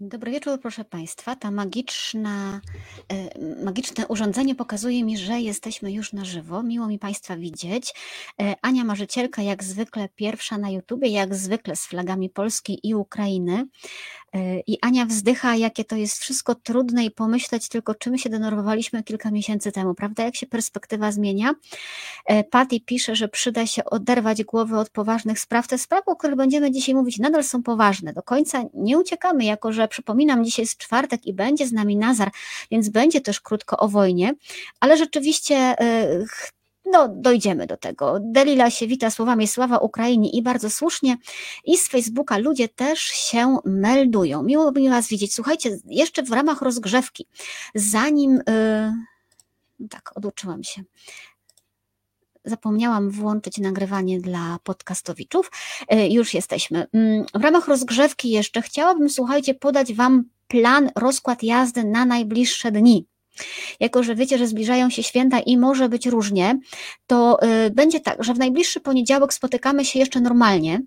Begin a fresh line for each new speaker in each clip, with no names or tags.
Dobry wieczór, proszę Państwa. Ta magiczna, e, magiczne urządzenie pokazuje mi, że jesteśmy już na żywo. Miło mi Państwa widzieć. E, Ania Marzycielka, jak zwykle pierwsza na YouTubie, jak zwykle z flagami Polski i Ukrainy. E, I Ania wzdycha, jakie to jest wszystko trudne i pomyśleć tylko, czym się denerwowaliśmy kilka miesięcy temu, prawda? Jak się perspektywa zmienia. Patty pisze, że przyda się oderwać głowy od poważnych spraw. Te sprawy, o których będziemy dzisiaj mówić, nadal są poważne. Do końca nie uciekamy, jako że przypominam, dzisiaj jest czwartek i będzie z nami Nazar, więc będzie też krótko o wojnie, ale rzeczywiście y, no, dojdziemy do tego. Delila się wita słowami sława Ukrainie i bardzo słusznie. I z Facebooka ludzie też się meldują. Miło mi Was widzieć. Słuchajcie, jeszcze w ramach rozgrzewki, zanim. Yy, tak, oduczyłam się zapomniałam włączyć nagrywanie dla podcastowiczów. E, już jesteśmy. Mm, w ramach rozgrzewki jeszcze chciałabym, słuchajcie, podać Wam plan, rozkład jazdy na najbliższe dni. Jako, że wiecie, że zbliżają się święta i może być różnie, to e, będzie tak, że w najbliższy poniedziałek spotykamy się jeszcze normalnie,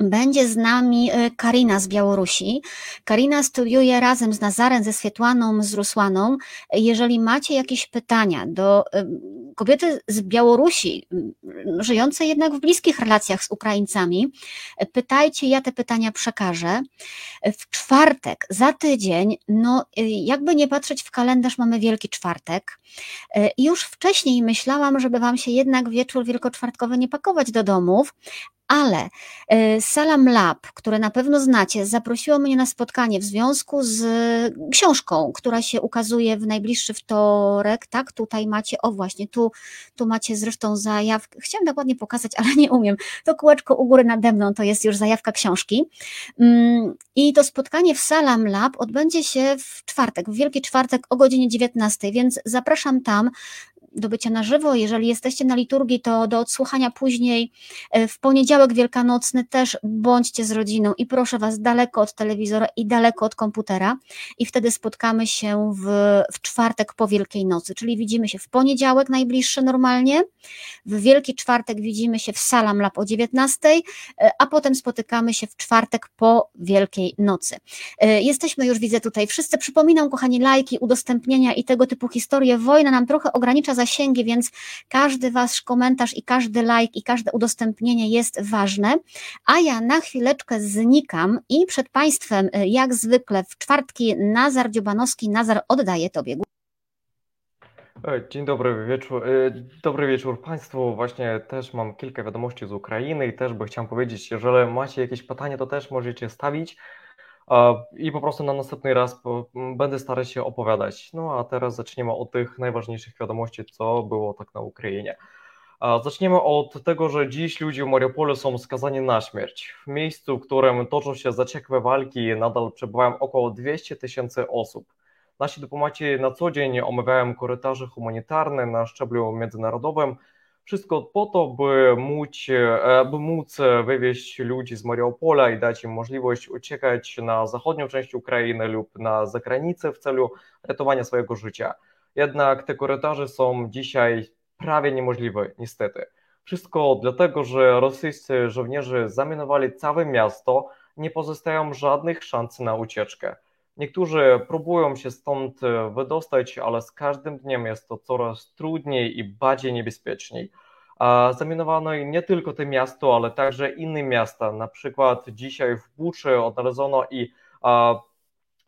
będzie z nami e, Karina z Białorusi. Karina studiuje razem z Nazarem, ze Swietłaną, z Rusłaną. Jeżeli macie jakieś pytania do e, kobiety z Białorusi, żyjącej jednak w bliskich relacjach z Ukraińcami, pytajcie, ja te pytania przekażę. W czwartek, za tydzień, no jakby nie patrzeć w kalendarz, mamy Wielki Czwartek. Już wcześniej myślałam, żeby Wam się jednak wieczór wielkoczwartkowy nie pakować do domów, ale e, Salam Lab, które na pewno znacie, zaprosiło mnie na spotkanie w związku z książką, która się ukazuje w najbliższy wtorek. Tak, tutaj macie, o właśnie, tu, tu macie zresztą zajawkę. Chciałam dokładnie pokazać, ale nie umiem. To kółeczko u góry nade mną to jest już zajawka książki. Mm, I to spotkanie w Salam Lab odbędzie się w czwartek, w Wielki Czwartek o godzinie 19, więc zapraszam tam do bycia na żywo. Jeżeli jesteście na liturgii, to do odsłuchania później. E, w poniedziałek wielkanocny też bądźcie z rodziną i proszę Was daleko od telewizora i daleko od komputera. I wtedy spotkamy się w, w czwartek po Wielkiej Nocy, czyli widzimy się w poniedziałek najbliższe normalnie. W Wielki Czwartek widzimy się w Salam Lab o 19, e, a potem spotykamy się w czwartek po Wielkiej Nocy. E, jesteśmy już, widzę tutaj wszyscy. Przypominam, kochani, lajki, udostępnienia i tego typu historie. Wojna nam trochę ogranicza zasięgi, więc każdy wasz komentarz i każdy like i każde udostępnienie jest ważne. A ja na chwileczkę znikam i przed Państwem, y, jak zwykle w czwartki, Nazar Dziobanowski. Nazar, oddaję Tobie.
E, dzień dobry wieczór. E, dobry wieczór Państwu. Właśnie też mam kilka wiadomości z Ukrainy i też by chciałem powiedzieć, jeżeli macie jakieś pytania, to też możecie stawić i po prostu na następny raz będę starać się opowiadać. No a teraz zaczniemy od tych najważniejszych wiadomości, co było tak na Ukrainie. Zaczniemy od tego, że dziś ludzie w Mariupolu są skazani na śmierć. W miejscu, w którym toczą się zaciekłe walki, nadal przebywają około 200 tysięcy osób. Nasi dyplomaci na co dzień omawiają korytarze humanitarne na szczeblu międzynarodowym, wszystko po to, by móc, e, by móc wywieźć ludzi z Mariupola i dać im możliwość uciekać na zachodnią część Ukrainy lub na zagranicę w celu ratowania swojego życia. Jednak te korytarze są dzisiaj prawie niemożliwe, niestety. Wszystko dlatego, że rosyjscy żołnierze zaminowali całe miasto, nie pozostają żadnych szans na ucieczkę. Niektórzy próbują się stąd e, wydostać, ale z każdym dniem jest to coraz trudniej i bardziej niebezpieczniej. Zaminowano nie tylko to miasto, ale także inne miasta. Na przykład dzisiaj w Buczy odnaleziono i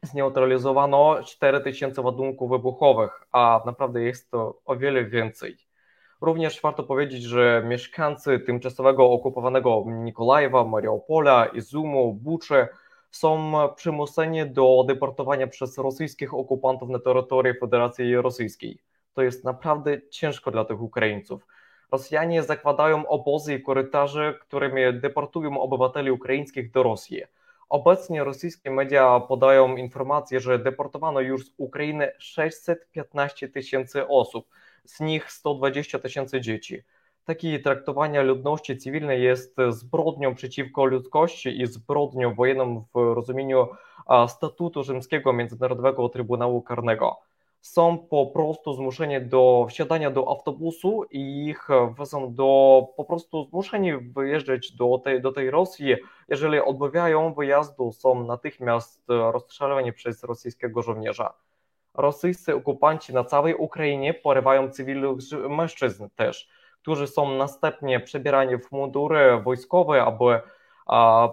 zneutralizowano 4000 ładunków wybuchowych, a naprawdę jest to o wiele więcej. Również warto powiedzieć, że mieszkańcy tymczasowego okupowanego Nikolajewa, Mariupola, Izumu, Buczy są przymuszeni do deportowania przez rosyjskich okupantów na terytorium Federacji Rosyjskiej. To jest naprawdę ciężko dla tych Ukraińców. Rosjanie zakładają obozy i korytarze, którymi deportują obywateli ukraińskich do Rosji. Obecnie rosyjskie media podają informację, że deportowano już z Ukrainy 615 tysięcy osób, z nich 120 tysięcy dzieci. Takie traktowanie ludności cywilnej jest zbrodnią przeciwko ludzkości i zbrodnią wojenną w rozumieniu statutu rzymskiego Międzynarodowego Trybunału Karnego. są po prostu zmuszeni do wsiadania do autobusu i ich wezą do po prostu zmuszeni wyjeżdżać do tej, do tej Rosji. Jeżeli odmawiają wyjazdu, są natychmiast rozstrzelani przez rosyjskiego żołnierza. Rosyjscy okupanci na całej Ukrainie porywają cywilnych mężczyzn też, którzy są następnie przebierani w mundury wojskowe, aby a,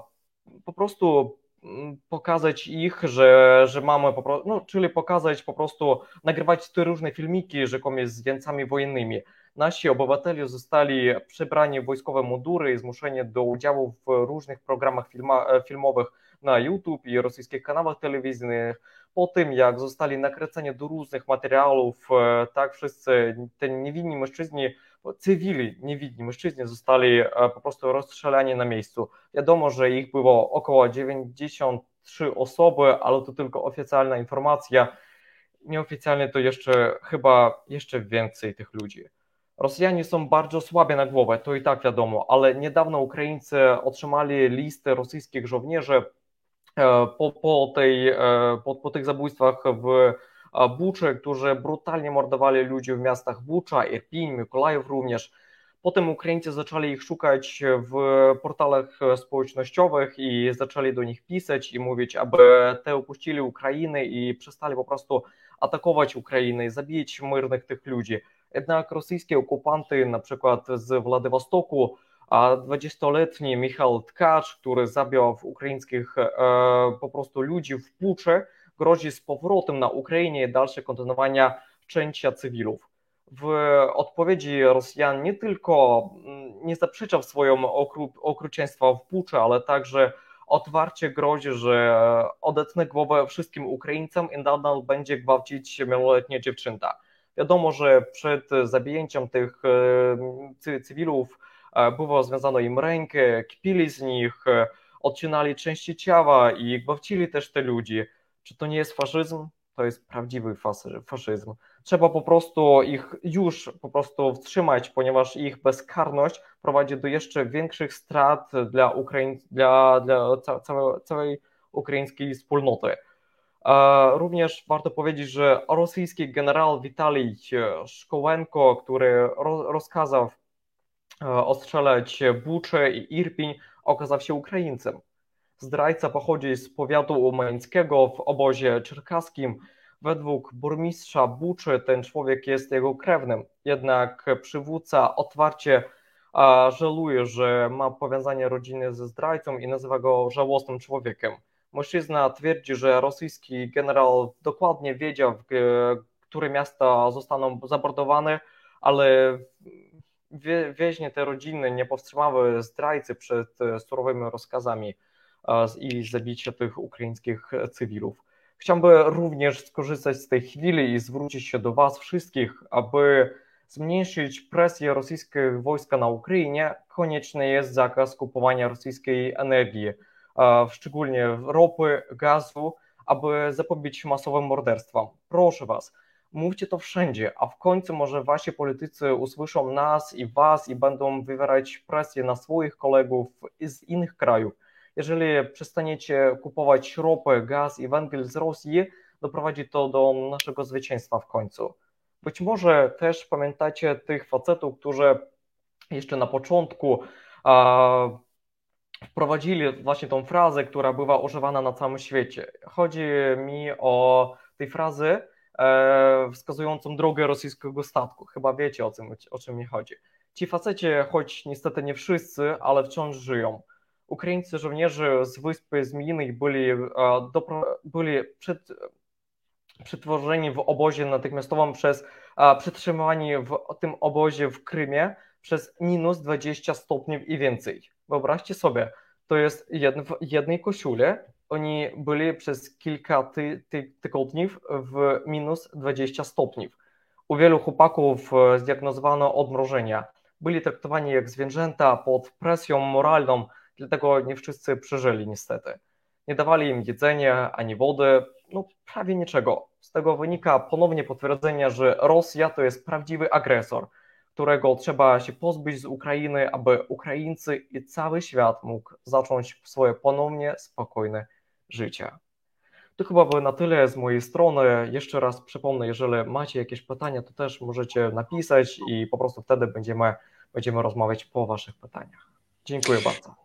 po prostu Mm, pokazać ich, że, że mamy po prostu, no, czyli pokazać po prostu, nagrywać te różne filmiki rzekomo z więcami wojennymi. Nasi obywatele zostali przebrani w wojskowe mundury i zmuszeni do udziału w różnych programach filma, e, filmowych na YouTube i rosyjskich kanałach telewizyjnych. Po tym, jak zostali nakręceni do różnych materiałów, e, tak wszyscy te niewinni mężczyźni cywili, niewidni mężczyźni zostali e, po prostu rozstrzelani na miejscu. Wiadomo, że ich było około 93 osoby, ale to tylko oficjalna informacja. Nieoficjalnie to jeszcze chyba jeszcze więcej tych ludzi. Rosjanie są bardzo słabi na głowę, to i tak wiadomo, ale niedawno Ukraińcy otrzymali listę rosyjskich żołnierzy e, po, po, tej, e, po, po tych zabójstwach w Buczy, którzy brutalnie mordowali ludzi w miastach Bucza, Irpiń, Mykolajów również. Potem Ukraińcy zaczęli ich szukać w portalach społecznościowych i zaczęli do nich pisać i mówić, aby te opuścili Ukrainę i przestali po prostu atakować Ukrainę i zabijać myrnych tych ludzi. Jednak rosyjskie okupanty, na przykład z Władywostoku, a 20-letni Michał Tkacz, który zabił ukraińskich e, po prostu ludzi w Pucze, grozi z powrotem na Ukrainie dalsze kontynuowania wszczęcia cywilów. W odpowiedzi Rosjan nie tylko mm, nie zaprzeczał swojego okru, okrucieństwa w ale także otwarcie grozi, że odetnę głowę wszystkim Ukraińcom i nadal będzie gwałcić wieloletnie dziewczęta. Wiadomo, że przed zabijęciem tych e, cywilów e, było związano im rękę, kpili z nich, e, odcinali części ciała i gwałcili też te ludzi. Czy to nie jest faszyzm? To jest prawdziwy faszyzm. Trzeba po prostu ich już po prostu wstrzymać, ponieważ ich bezkarność prowadzi do jeszcze większych strat dla, Ukraiń, dla, dla całej, całej ukraińskiej wspólnoty. Również warto powiedzieć, że rosyjski generał Witalij Szkołenko, który rozkazał e, ostrzelać Bucze i Irpiń, okazał się Ukraińcem. Zdrajca pochodzi z powiatu umańskiego w obozie czerkaskim. Według burmistrza Buczy ten człowiek jest jego krewnym, jednak przywódca otwarcie żaluje, że ma powiązanie rodziny ze zdrajcą i nazywa go żałosnym człowiekiem. Mężczyzna twierdzi, że rosyjski generał dokładnie wiedział, które miasta zostaną zamordowane, ale więźnie te rodziny nie powstrzymały zdrajcy przed surowymi rozkazami i zabicia tych ukraińskich cywilów. Chciałbym również skorzystać z tej chwili i zwrócić się do Was wszystkich, aby zmniejszyć presję rosyjskiego wojska na Ukrainie, konieczny jest zakaz kupowania rosyjskiej energii, szczególnie ropy, gazu, aby zapobiec masowym morderstwom. Proszę Was, mówcie to wszędzie, a w końcu może Wasi politycy usłyszą nas i Was i będą wywierać presję na swoich kolegów z innych krajów jeżeli przestaniecie kupować ropę, gaz i węgiel z Rosji, doprowadzi to do naszego zwycięstwa w końcu. Być może też pamiętacie tych facetów, którzy jeszcze na początku a, wprowadzili właśnie tą frazę, która bywa używana na całym świecie. Chodzi mi o tej frazy e, wskazującą drogę rosyjskiego statku. Chyba wiecie o, tym, o czym mi chodzi. Ci faceci, choć niestety nie wszyscy, ale wciąż żyją. Ukraińcy żołnierze z Wyspy Zmiennej byli, e, byli przed, przetworzeni w obozie natychmiastowym przez przetrzymywani w tym obozie w Krymie przez minus 20 stopni i więcej. Wyobraźcie sobie, to jest w jednej koszule. Oni byli przez kilka ty, ty, tygodni w minus 20 stopni. U wielu chłopaków e, zdiagnozowano odmrożenia. Byli traktowani jak zwierzęta pod presją moralną, dlatego nie wszyscy przeżyli niestety. Nie dawali im jedzenia ani wody, no prawie niczego. Z tego wynika ponownie potwierdzenie, że Rosja to jest prawdziwy agresor, którego trzeba się pozbyć z Ukrainy, aby Ukraińcy i cały świat mógł zacząć swoje ponownie spokojne życie. To chyba by na tyle z mojej strony. Jeszcze raz przypomnę, jeżeli macie jakieś pytania, to też możecie napisać i po prostu wtedy będziemy, będziemy rozmawiać po Waszych pytaniach. Dziękuję bardzo.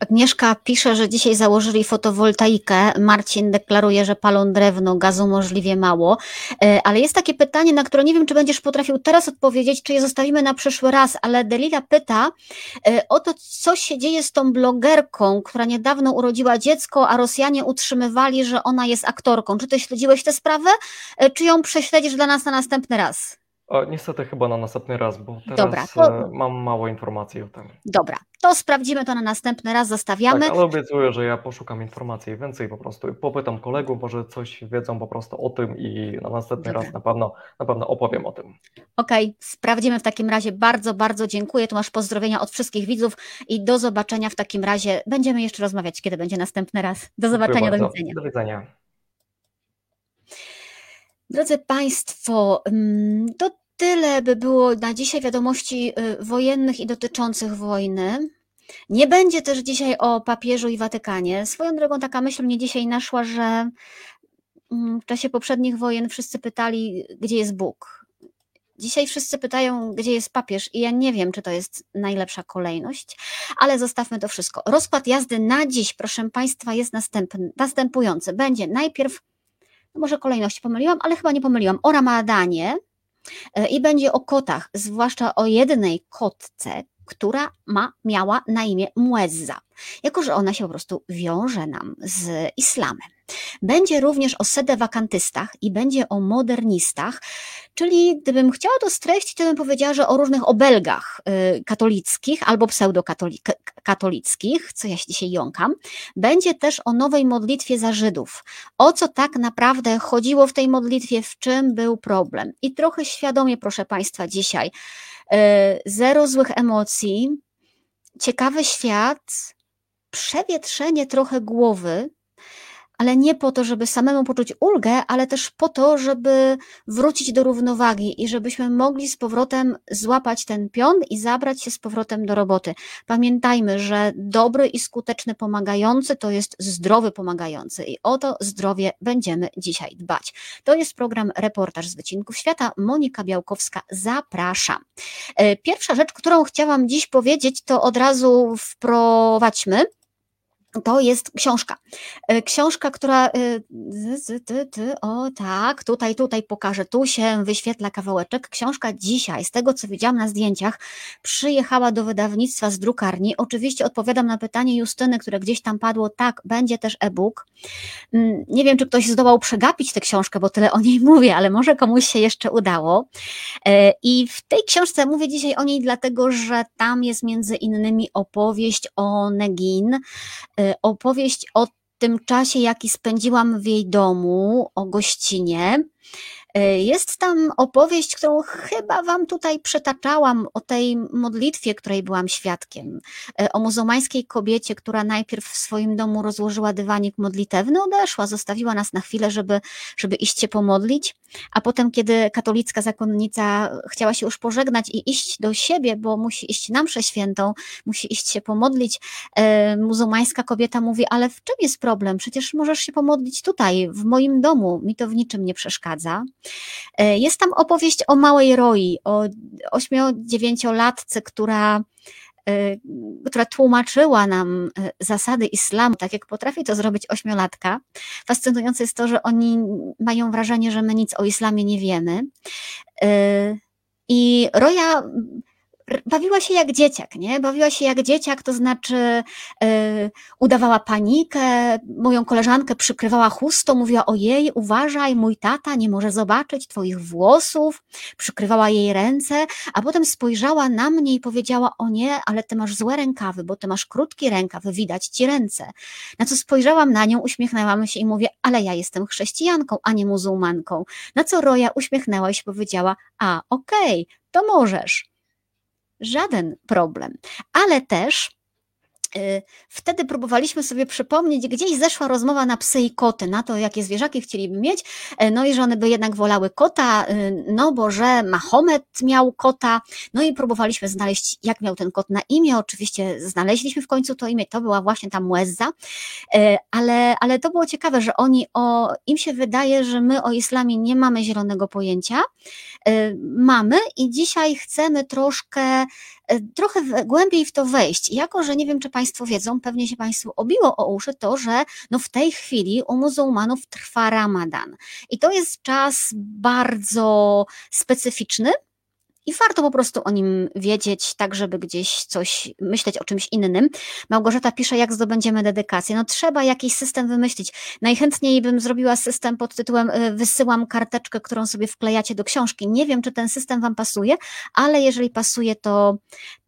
Agnieszka pisze, że dzisiaj założyli fotowoltaikę. Marcin deklaruje, że palą drewno, gazu możliwie mało. E, ale jest takie pytanie, na które nie wiem, czy będziesz potrafił teraz odpowiedzieć, czy je zostawimy na przyszły raz, ale Delila pyta e, o to, co się dzieje z tą blogerką, która niedawno urodziła dziecko, a Rosjanie utrzymywali, że ona jest aktorką. Czy ty śledziłeś tę sprawę, e, czy ją prześledzisz dla nas na następny raz?
O, niestety chyba na następny raz, bo teraz
Dobra, to-
e, mam mało informacji o tym.
Dobra, to sprawdzimy to na następny raz, zostawiamy.
Tak, ale obiecuję, że ja poszukam informacji więcej po prostu popytam kolegów, może coś wiedzą po prostu o tym i na następny
Dobra.
raz na pewno, na pewno opowiem o tym.
Okej, sprawdzimy w takim razie. Bardzo, bardzo dziękuję. Tu masz pozdrowienia od wszystkich widzów i do zobaczenia w takim razie. Będziemy jeszcze rozmawiać, kiedy będzie następny raz. Do zobaczenia, do widzenia.
Do widzenia.
Drodzy Państwo, mm, to tyle by było na dzisiaj wiadomości y, wojennych i dotyczących wojny. Nie będzie też dzisiaj o papieżu i Watykanie. Swoją drogą taka myśl mnie dzisiaj naszła, że mm, w czasie poprzednich wojen wszyscy pytali, gdzie jest Bóg. Dzisiaj wszyscy pytają, gdzie jest papież, i ja nie wiem, czy to jest najlepsza kolejność, ale zostawmy to wszystko. Rozkład jazdy na dziś, proszę Państwa, jest następny, następujący. Będzie najpierw no może kolejności pomyliłam, ale chyba nie pomyliłam, o Ramadanie i będzie o kotach, zwłaszcza o jednej kotce, która ma, miała na imię Muezza, jako że ona się po prostu wiąże nam z islamem. Będzie również o sedewakantystach i będzie o modernistach, czyli gdybym chciała to streścić, to bym powiedziała, że o różnych obelgach y, katolickich albo pseudokatolickich, co ja się dzisiaj jąkam. Będzie też o nowej modlitwie za Żydów. O co tak naprawdę chodziło w tej modlitwie, w czym był problem. I trochę świadomie, proszę Państwa, dzisiaj y, zero złych emocji, ciekawy świat, przewietrzenie trochę głowy, ale nie po to, żeby samemu poczuć ulgę, ale też po to, żeby wrócić do równowagi i żebyśmy mogli z powrotem złapać ten pion i zabrać się z powrotem do roboty. Pamiętajmy, że dobry i skuteczny pomagający to jest zdrowy pomagający i o to zdrowie będziemy dzisiaj dbać. To jest program Reportaż z Wycinków Świata. Monika Białkowska, zapraszam. E, Pierwsza rzecz, którą chciałam dziś powiedzieć, to od razu wprowadźmy. To jest książka. E, Książka, która. e, O tak, tutaj, tutaj pokażę. Tu się wyświetla kawałeczek. Książka dzisiaj, z tego co widziałam na zdjęciach, przyjechała do wydawnictwa z drukarni. Oczywiście odpowiadam na pytanie Justyny, które gdzieś tam padło. Tak, będzie też e-book. Mm, Nie wiem, czy ktoś zdołał przegapić tę książkę, bo tyle o niej mówię, ale może komuś się jeszcze udało. E, I w tej książce mówię dzisiaj o niej, dlatego że tam jest między innymi opowieść o Negin, opowieść o tym czasie, jaki spędziłam w jej domu, o gościnie. E, Jest tam opowieść, którą chyba Wam tutaj przetaczałam, o tej modlitwie, której byłam świadkiem. E, O muzułmańskiej kobiecie, która najpierw w swoim domu rozłożyła dywanik modlitewny, odeszła, zostawiła nas na chwilę, żeby, żeby iść się pomodlić, a potem, kiedy katolicka zakonnica chciała się już pożegnać i iść do siebie, bo musi iść na mszę świętą, musi iść się pomodlić, e, muzułmańska kobieta mówi, ale w czym jest problem? Przecież możesz się pomodlić tutaj, w moim domu, mi to w niczym nie przeszkadza. E, Jest tam opowieść o małej Roi, o 8-9-latce, która, e, która tłumaczyła nam e, zasady islamu, tak jak potrafi to zrobić ośmiolatka. Fascynujące jest to, że oni mają wrażenie, że my nic o islamie nie wiemy. I Roja bawiła się jak dzieciak, nie? Bawiła się jak dzieciak, to znaczy e, udawała panikę, moją koleżankę przykrywała chustą, mówiła ojej, uważaj, mój tata nie może zobaczyć twoich włosów, przykrywała jej ręce, a potem spojrzała na mnie i powiedziała, o nie, ale ty masz złe rękawy, bo ty masz krótki rękaw, widać ci ręce. Na co spojrzałam na nią, uśmiechnęłam się i mówię, ale ja jestem chrześcijanką, a nie muzułmanką. Na co Roja uśmiechnęła się i powiedziała, a okej, to możesz. Żaden problem. Ale też wtedy próbowaliśmy sobie przypomnieć, gdzieś zeszła rozmowa na psy i koty, na to, jakie zwierzaki chcieliby mieć, y, no i że one by jednak wolały kota, y, no bo że Mahomet miał kota, no i próbowaliśmy znaleźć, jak miał ten kot na imię, oczywiście znaleźliśmy w końcu to imię, to była właśnie ta Muezza, ale, ale to było ciekawe, że oni o, im się wydaje, że my o islamie nie mamy zielonego pojęcia, mamy i dzisiaj chcemy troszkę E, trochę głębiej w to wejść. Jako, że nie wiem, czy Państwo wiedzą, pewnie się Państwu obiło o uszy to, że no w tej chwili u muzułmanów trwa ramadan. I to jest czas bardzo specyficzny, i warto po prostu o nim wiedzieć, tak żeby gdzieś coś myśleć o czymś innym. Małgorzata pisze, jak zdobędziemy dedykację. No trzeba jakiś system wymyślić. Najchętniej bym zrobiła system pod tytułem y, wysyłam karteczkę, którą sobie wklejacie do książki. Nie wiem, czy ten system Wam pasuje, ale jeżeli pasuje, to,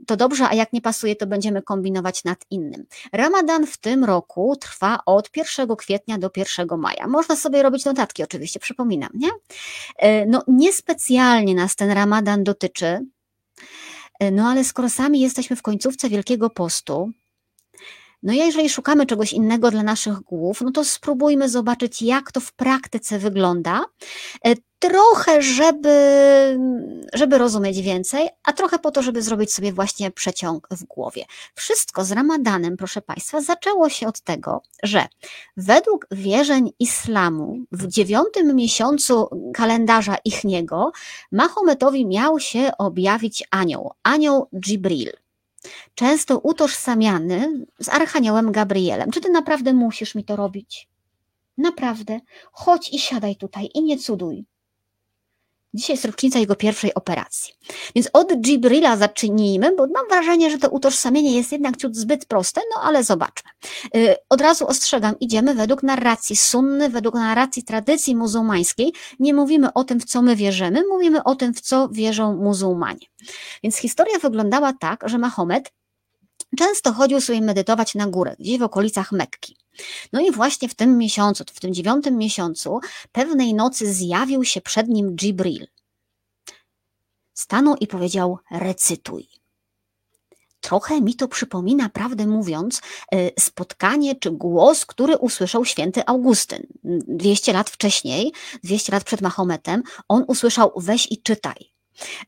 to dobrze, a jak nie pasuje, to będziemy kombinować nad innym. Ramadan w tym roku trwa od 1 kwietnia do 1 maja. Można sobie robić notatki, oczywiście, przypominam, nie? Y, no niespecjalnie nas ten Ramadan dotyczy dotyczy. E, no ale skoro sami jesteśmy w końcówce Wielkiego Postu, no i jeżeli szukamy czegoś innego dla naszych głów, no to spróbujmy zobaczyć, jak to w praktyce wygląda. E, trochę, żeby, żeby rozumieć więcej, a trochę po to, żeby zrobić sobie właśnie przeciąg w głowie. Wszystko z Ramadanem, proszę Państwa, zaczęło się od tego, że według wierzeń islamu w dziewiątym miesiącu kalendarza ichniego Mahometowi miał się objawić anioł, anioł Djibril często utożsamiany z Archaniołem Gabrielem. Czy ty naprawdę musisz mi to robić? Naprawdę. Chodź i siadaj tutaj i nie cuduj. Dzisiaj jest rocznica jego pierwszej operacji. Więc od Gibrila zacznijmy, bo mam wrażenie, że to utożsamienie jest jednak ciut zbyt proste, no ale zobaczmy. Y, od razu ostrzegam, idziemy według narracji sunny, według narracji tradycji muzułmańskiej. Nie mówimy o tym, w co my wierzymy, mówimy o tym, w co wierzą muzułmanie. Więc historia wyglądała tak, że Mahomet często chodził sobie medytować na górę, gdzieś w okolicach Mekki. No i właśnie w tym miesiącu, w tym dziewiątym miesiącu, pewnej nocy zjawił się przed nim Jibril. Stanął i powiedział: Recytuj. Trochę mi to przypomina, prawdę mówiąc, e, spotkanie czy głos, który usłyszał święty Augustyn. 200 lat wcześniej, 200 lat przed Mahometem, on usłyszał: weź i czytaj.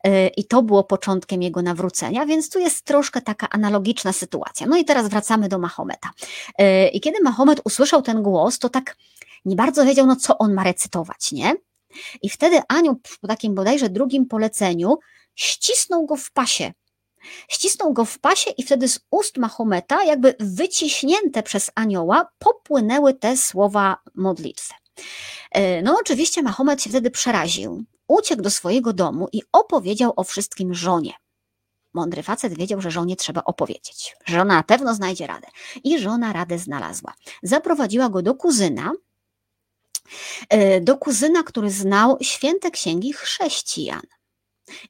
E, I to było początkiem jego nawrócenia, więc tu jest troszkę taka analogiczna sytuacja. No i teraz wracamy do Mahometa. E, I kiedy Mahomet usłyszał ten głos, to tak nie bardzo wiedział, no co on ma recytować, nie? I wtedy anioł po takim bodajże drugim poleceniu ścisnął go w pasie. Ścisnął go w pasie i wtedy z ust Mahometa, jakby wyciśnięte przez anioła, popłynęły te słowa modlitwy. E, no oczywiście Mahomet się wtedy przeraził uciekł do swojego domu i opowiedział o wszystkim żonie. Mądry facet wiedział, że żonie trzeba opowiedzieć. Żona na pewno znajdzie radę. I żona radę znalazła. Zaprowadziła go do kuzyna, e, do kuzyna, który znał święte księgi chrześcijan.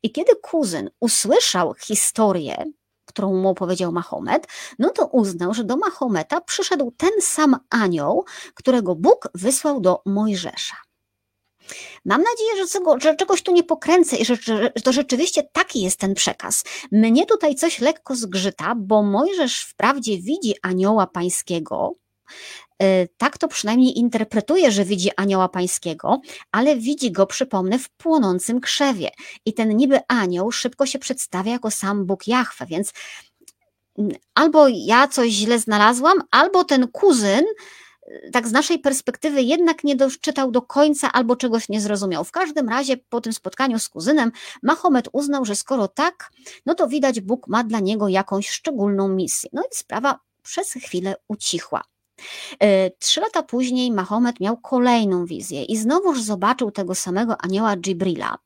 I kiedy kuzyn usłyszał historię, którą mu opowiedział Mahomet, no to uznał, że do Mahometa przyszedł ten sam anioł, którego Bóg wysłał do Mojżesza. Mam nadzieję, że, że czegoś tu nie pokręcę i że, że, to rzeczywiście taki jest ten przekaz. Mnie tutaj coś lekko zgrzyta, bo Mojżesz wprawdzie widzi anioła pańskiego, y, tak to przynajmniej interpretuje, że widzi anioła pańskiego, ale widzi go, przypomnę, w płonącym krzewie. I ten niby anioł szybko się przedstawia jako sam Bóg Jahwe, więc mm, albo ja coś źle znalazłam, albo ten kuzyn tak z naszej perspektywy jednak nie doczytał do końca albo czegoś nie zrozumiał. W każdym razie po tym spotkaniu z kuzynem Mahomet uznał, że skoro tak, no to widać Bóg ma dla niego jakąś szczególną misję. No i sprawa przez chwilę ucichła. E, trzy lata później Mahomet miał kolejną wizję i znowuż zobaczył tego samego anioła Djibrila.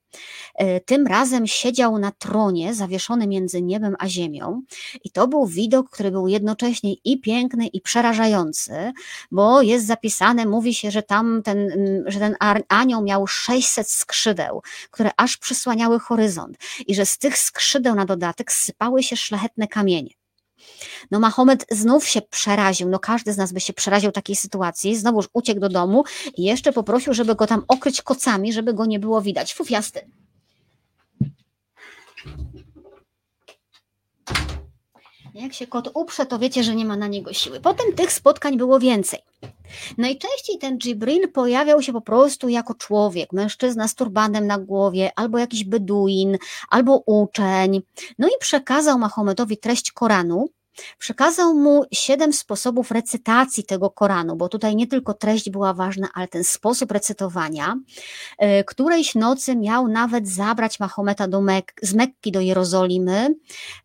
E, tym razem siedział na tronie zawieszony między niebem a ziemią i to był widok, który był jednocześnie i piękny i przerażający, bo jest zapisane, mówi się, że tam ten, że ten anioł miał 600 skrzydeł, które aż przysłaniały horyzont i że z tych skrzydeł na dodatek sypały się szlachetne kamienie. No Mahomet znów się przeraził, no każdy z nas by się przeraził takiej sytuacji, znowuż uciekł do domu i jeszcze poprosił, żeby go tam okryć kocami, żeby go nie było widać. Fuf, Jak się kot uprze, to wiecie, że nie ma na niego siły. Potem tych spotkań było więcej. Najczęściej ten Jibril pojawiał się po prostu jako człowiek, mężczyzna z turbanem na głowie, albo jakiś beduin, albo uczeń. No i przekazał Mahometowi treść Koranu, Przekazał mu siedem sposobów recytacji tego Koranu, bo tutaj nie tylko treść była ważna, ale ten sposób recytowania. E, którejś nocy miał nawet zabrać Mahometa do Mek z Mekki do Jerozolimy,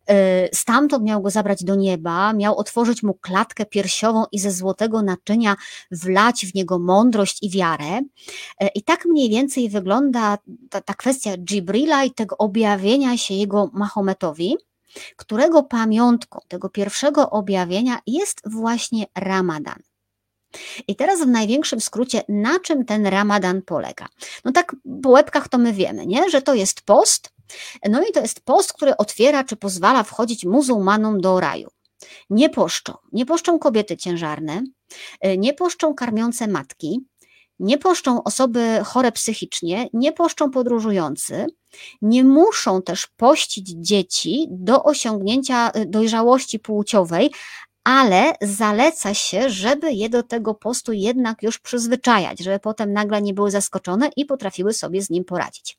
e, stamtąd miał go zabrać do nieba, miał otworzyć mu klatkę piersiową i ze złotego naczynia wlać w niego mądrość i wiarę. E, I tak mniej więcej wygląda ta, ta kwestia Dżybrila i tego objawienia się jego Mahometowi którego pamiątką tego pierwszego objawienia jest właśnie Ramadan. I teraz w największym skrócie, na czym ten Ramadan polega? No tak po łebkach to my wiemy, nie? że to jest post, no i to jest post, który otwiera czy pozwala wchodzić muzułmanom do raju. Nie poszczą, nie poszczą kobiety ciężarne, nie poszczą karmiące matki, nie poszczą osoby chore psychicznie, nie poszczą podróżujący, nie muszą też pościć dzieci do osiągnięcia y, dojrzałości płciowej, ale zaleca się, żeby je do tego postu jednak już przyzwyczajać, żeby potem nagle nie były zaskoczone i potrafiły sobie z nim poradzić.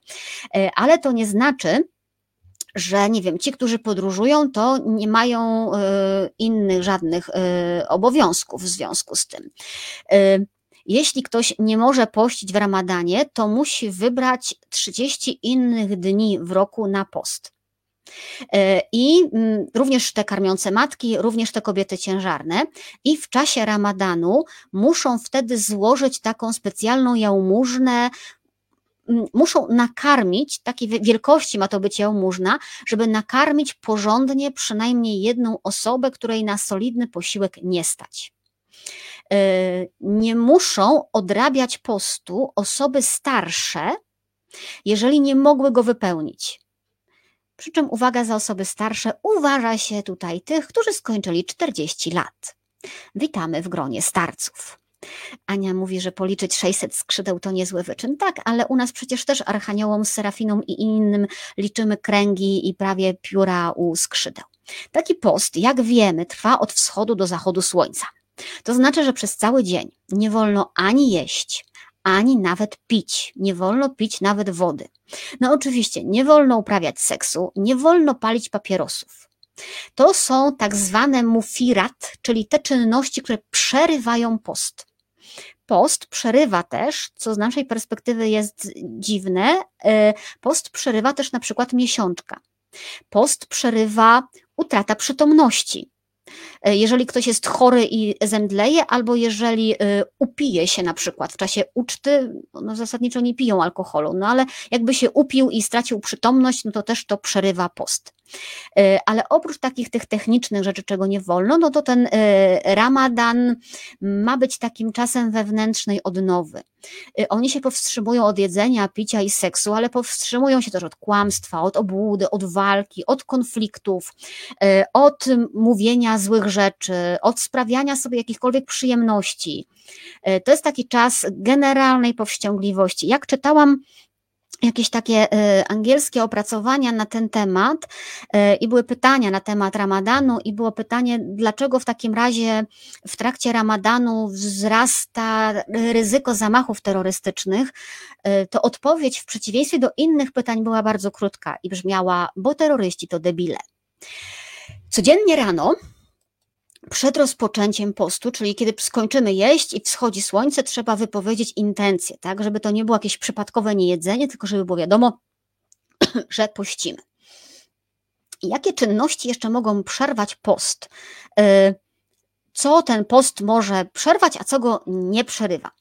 E, ale to nie znaczy, że nie wiem, ci, którzy podróżują, to nie mają y, innych żadnych y, obowiązków w związku z tym. Jeśli ktoś nie może pościć w ramadanie, to musi wybrać 30 innych dni w roku na post. E, I mm, również te karmiące matki, również te kobiety ciężarne, i w czasie ramadanu muszą wtedy złożyć taką specjalną jałmużnę, mm, muszą nakarmić, takiej wielkości ma to być jałmużna, żeby nakarmić porządnie przynajmniej jedną osobę, której na solidny posiłek nie stać. E, nie muszą odrabiać postu osoby starsze, jeżeli nie mogły go wypełnić. Przy czym uwaga za osoby starsze, uważa się tutaj tych, którzy skończyli 40 lat. Witamy w gronie starców. Ania mówi, że policzyć 600 skrzydeł to niezły wyczyn. Tak, ale u nas przecież też archaniołom, serafinom i innym liczymy kręgi i prawie pióra u skrzydeł. Taki post, jak wiemy, trwa od wschodu do zachodu słońca. To znaczy, że przez cały dzień nie wolno ani jeść, ani nawet pić. Nie wolno pić nawet wody. No oczywiście, nie wolno uprawiać seksu, nie wolno palić papierosów. To są tak zwane mufirat, czyli te czynności, które przerywają post. Post przerywa też, co z naszej perspektywy jest dziwne, e, post przerywa też na przykład miesiączka. Post przerywa utrata przytomności. E, jeżeli ktoś jest chory i zemdleje, albo jeżeli e, upije się na przykład w czasie uczty, no zasadniczo nie piją alkoholu, no ale jakby się upił i stracił przytomność, no to też to przerywa post. E, ale oprócz takich tych technicznych rzeczy, czego nie wolno, no to ten ramadan ma być takim czasem wewnętrznej odnowy. Oni się powstrzymują od jedzenia, picia i seksu, ale powstrzymują się też od kłamstwa, od obłudy, od walki, od konfliktów, od mówienia złych rzeczy, od sprawiania sobie jakichkolwiek przyjemności. E, to jest taki czas generalnej powściągliwości. Jak czytałam jakieś takie e, angielskie opracowania na ten temat e, i były pytania na temat Ramadanu i było pytanie, dlaczego w takim razie w trakcie Ramadanu wzrasta ryzyko zamachów terrorystycznych, to odpowiedź w przeciwieństwie do innych pytań była bardzo krótka i brzmiała, bo terroryści to debile. Codziennie rano przed rozpoczęciem postu, czyli kiedy skończymy jeść i wschodzi słońce, trzeba wypowiedzieć intencję, tak, żeby to nie było jakieś przypadkowe niejedzenie, tylko żeby było wiadomo, że pościmy. Jakie czynności jeszcze mogą przerwać post? Y, co ten post może przerwać, a co go nie przerywa?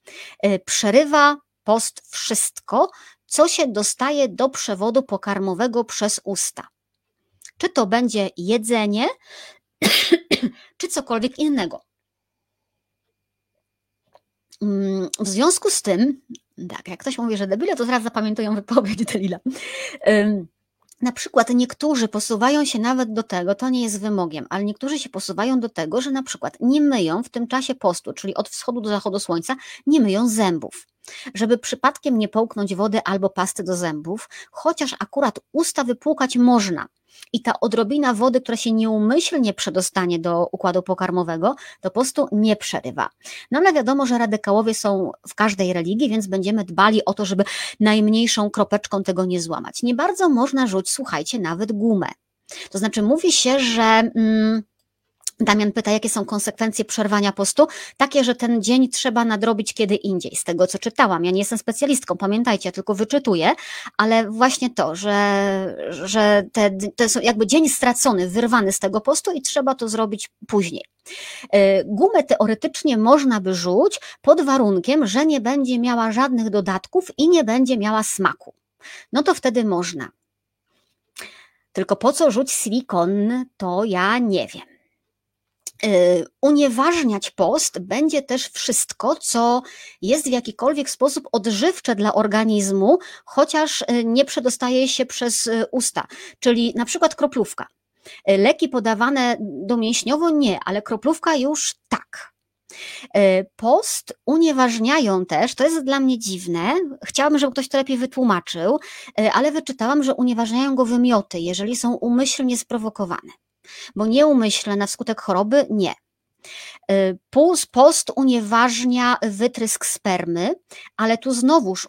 Y, przerywa post wszystko, co się dostaje do przewodu pokarmowego przez usta. Czy to będzie jedzenie, czy cokolwiek innego. Mm, w związku z tym, tak, jak ktoś mówi, że debile, to zaraz zapamiętują wypowiedź Delila. Na przykład niektórzy posuwają się nawet do tego, to nie jest wymogiem, ale niektórzy się posuwają do tego, że na przykład nie myją w tym czasie postu, czyli od wschodu do zachodu słońca, nie myją zębów. Żeby przypadkiem nie połknąć wody albo pasty do zębów, chociaż akurat usta wypłukać można. I ta odrobina wody, która się nieumyślnie przedostanie do układu pokarmowego, to po prostu nie przerywa. No ale wiadomo, że radykałowie są w każdej religii, więc będziemy dbali o to, żeby najmniejszą kropeczką tego nie złamać. Nie bardzo można rzucić, słuchajcie, nawet gumę. To znaczy mówi się, że... Mm, Damian pyta, jakie są konsekwencje przerwania postu? Takie, że ten dzień trzeba nadrobić kiedy indziej, z tego co czytałam. Ja nie jestem specjalistką, pamiętajcie, tylko wyczytuję, ale właśnie to, że, że te, to jest jakby dzień stracony, wyrwany z tego postu i trzeba to zrobić później. E, gumę teoretycznie można by rzuć pod warunkiem, że nie będzie miała żadnych dodatków i nie będzie miała smaku. No to wtedy można. Tylko po co rzuć silikon, to ja nie wiem. Y, unieważniać post będzie też wszystko, co jest w jakikolwiek sposób odżywcze dla organizmu, chociaż y, nie przedostaje się przez y, usta, czyli na przykład kroplówka. Leki podawane domięśniowo nie, ale kroplówka już tak. Post unieważniają też, to jest dla mnie dziwne, chciałabym, żeby ktoś to lepiej wytłumaczył, ale wyczytałam, że unieważniają go wymioty, jeżeli są umyślnie sprowokowane bo nieumyślne wskutek choroby nie. Y, post unieważnia wytrysk spermy, ale tu znowuż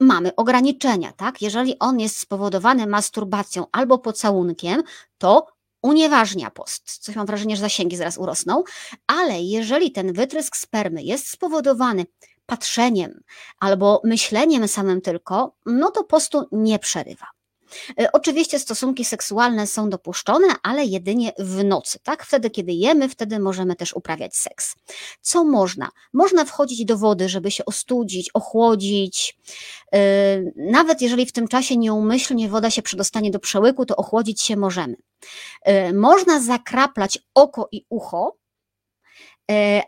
mamy ograniczenia, tak? Jeżeli on jest spowodowany masturbacją albo pocałunkiem, to unieważnia post. Coś mam wrażenie, że zasięgi zaraz urosną, ale jeżeli ten wytrysk spermy jest spowodowany patrzeniem albo myśleniem samym tylko, no to postu nie przerywa. E, oczywiście stosunki seksualne są dopuszczone, ale jedynie w nocy, tak? Wtedy, kiedy jemy, wtedy możemy też uprawiać seks. Co można? Można wchodzić do wody, żeby się ostudzić, ochłodzić. E, nawet jeżeli w tym czasie nieumyślnie woda się przedostanie do przełyku, to ochłodzić się możemy. E, można zakraplać oko i ucho,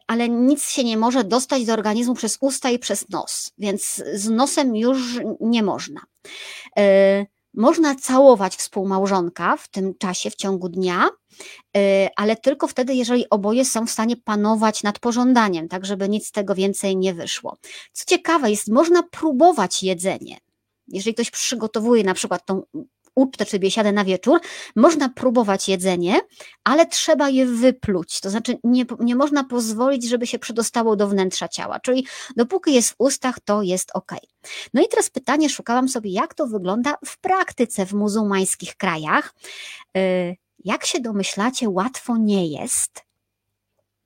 ale nic się nie może dostać do organizmu przez usta i przez nos, więc z nosem już nie można. Można całować współmałżonka w tym czasie, w ciągu dnia, y, ale tylko wtedy, jeżeli oboje są w stanie panować nad pożądaniem, tak żeby nic z tego więcej nie wyszło. Co ciekawe jest, można próbować jedzenie. Jeżeli ktoś przygotowuje na przykład tą ucztę czy biesiadę na wieczór, można próbować jedzenie, ale trzeba je wypluć. To znaczy nie, nie można pozwolić, żeby się przedostało do wnętrza ciała. Czyli dopóki jest w ustach, to jest ok. No i teraz pytanie, szukałam sobie, jak to wygląda w praktyce w muzułmańskich krajach. Y, jak się domyślacie, łatwo nie jest.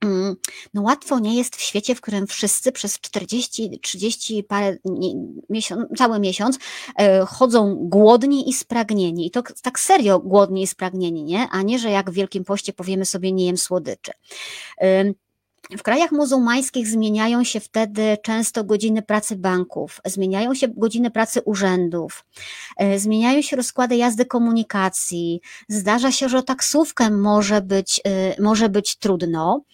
Mm, no łatwo nie jest w świecie, w którym wszyscy przez 40, 30 parę miesiąc, cały miesiąc e, chodzą głodni i spragnieni. I to tak serio głodni i spragnieni, nie? A nie, że jak w Wielkim Poście powiemy sobie nie jem słodyczy. W krajach muzułmańskich zmieniają się wtedy często godziny pracy banków, zmieniają się godziny pracy urzędów, e, zmieniają się rozkłady jazdy komunikacji. Zdarza się, że taksówkę może być, e, może być trudno.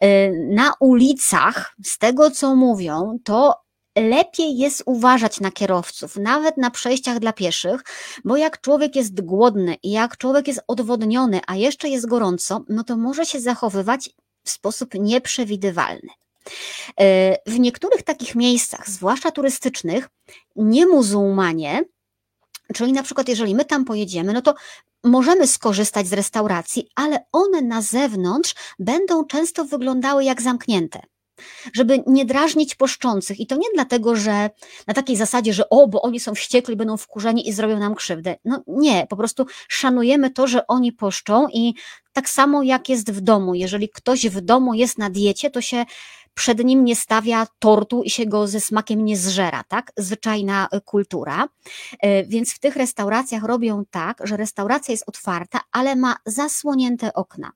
E, na ulicach, z tego co mówią, to lepiej jest uważać na kierowców, nawet na przejściach dla pieszych, bo jak człowiek jest głodny i jak człowiek jest odwodniony, a jeszcze jest gorąco, no to może się zachowywać w sposób nieprzewidywalny. E, w niektórych takich miejscach, zwłaszcza turystycznych, nie muzułmanie, czyli na przykład jeżeli my tam pojedziemy, no to możemy skorzystać z restauracji, ale one na zewnątrz będą często wyglądały jak zamknięte żeby nie drażnić poszczących. I to nie dlatego, że na takiej zasadzie, że o, bo oni są wściekli, będą wkurzeni i zrobią nam krzywdę. No nie, po prostu szanujemy to, że oni poszczą i tak samo jak jest w domu. Jeżeli ktoś w domu jest na diecie, to się przed nim nie stawia tortu i się go ze smakiem nie zżera, tak? Zwyczajna e, kultura. E, więc w tych restauracjach robią tak, że restauracja jest otwarta, ale ma zasłonięte okna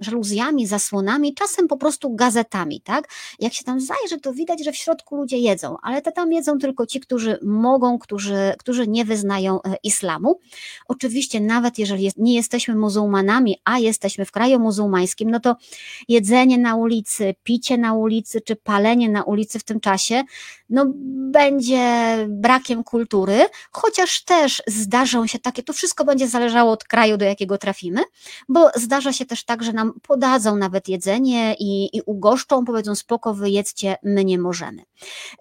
żaluzjami, zasłonami, czasem po prostu gazetami, tak? Jak się tam zajrzy, to widać, że w środku ludzie jedzą, ale to tam jedzą tylko ci, którzy mogą, którzy, którzy nie wyznają e, islamu. Oczywiście, nawet jeżeli nie jesteśmy muzułmanami, a jesteśmy w kraju muzułmańskim, no to jedzenie na ulicy, picie na ulicy, czy palenie na ulicy w tym czasie, no będzie brakiem kultury, chociaż też zdarzą się takie, to wszystko będzie zależało od kraju, do jakiego trafimy, bo zdarza się też tak, że nam podadzą nawet jedzenie i, i ugoszczą, powiedzą spoko, wyjedzcie, my nie możemy.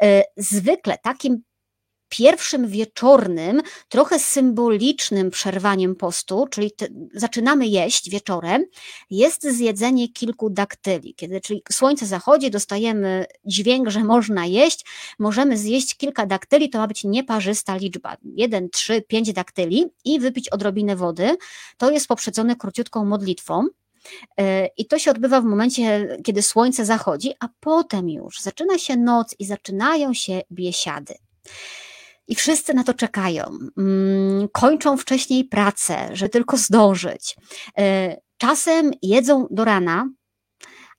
E, zwykle takim pierwszym wieczornym, trochę symbolicznym przerwaniem postu, czyli te, zaczynamy jeść wieczorem, jest zjedzenie kilku daktyli. Kiedy czyli słońce zachodzi, dostajemy dźwięk, że można jeść, możemy zjeść kilka daktyli, to ma być nieparzysta liczba. Jeden, trzy, pięć daktyli i wypić odrobinę wody. To jest poprzedzone króciutką modlitwą. E, I to się odbywa w momencie, kiedy słońce zachodzi, a potem już zaczyna się noc i zaczynają się biesiady. I wszyscy na to czekają. Mm, kończą wcześniej pracę, żeby tylko zdążyć. E, czasem jedzą do rana,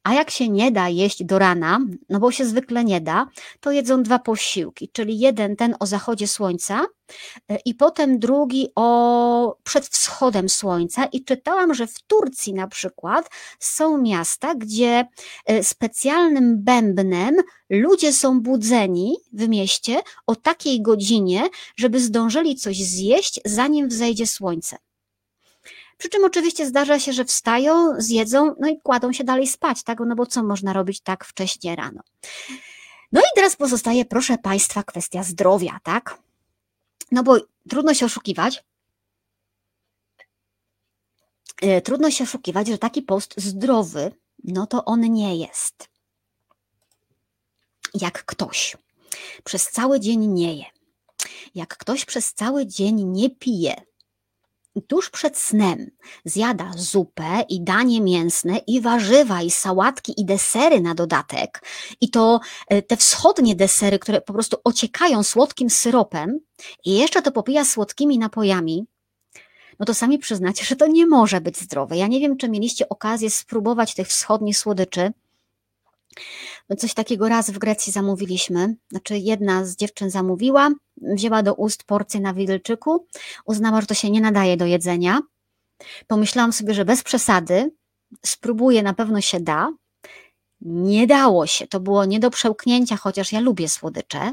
a jak się nie da jeść do rana, no bo się zwykle nie da, to jedzą dwa posiłki, czyli jeden ten o zachodzie słońca e, i potem drugi o przed wschodem słońca. I czytałam, że w Turcji na przykład są miasta, gdzie e, specjalnym bębnem ludzie są budzeni w mieście o takiej godzinie, żeby zdążyli coś zjeść, zanim wzejdzie słońce. Przy czym oczywiście zdarza się, że wstają, zjedzą, no i kładą się dalej spać, tak? No bo co można robić tak wcześnie rano? No i teraz pozostaje, proszę Państwa, kwestia zdrowia, tak? No bo trudno się oszukiwać. E, trudno się oszukiwać, że taki post zdrowy, no to on nie jest. Jak ktoś przez cały dzień nie je, jak ktoś przez cały dzień nie pije, tuż przed snem zjada zupę i danie mięsne i warzywa i sałatki i desery na dodatek. I to e, te wschodnie desery, które po prostu ociekają słodkim syropem i jeszcze to popija słodkimi napojami, no to sami przyznacie, że to nie może być zdrowe. Ja nie wiem, czy mieliście okazję spróbować tych wschodnich słodyczy, coś takiego raz w Grecji zamówiliśmy. Znaczy, jedna z dziewczyn zamówiła, wzięła do ust porcję na widelczyku, uznała, że to się nie nadaje do jedzenia. Pomyślałam sobie, że bez przesady, spróbuję, na pewno się da. Nie dało się, to było nie do przełknięcia, chociaż ja lubię słodycze.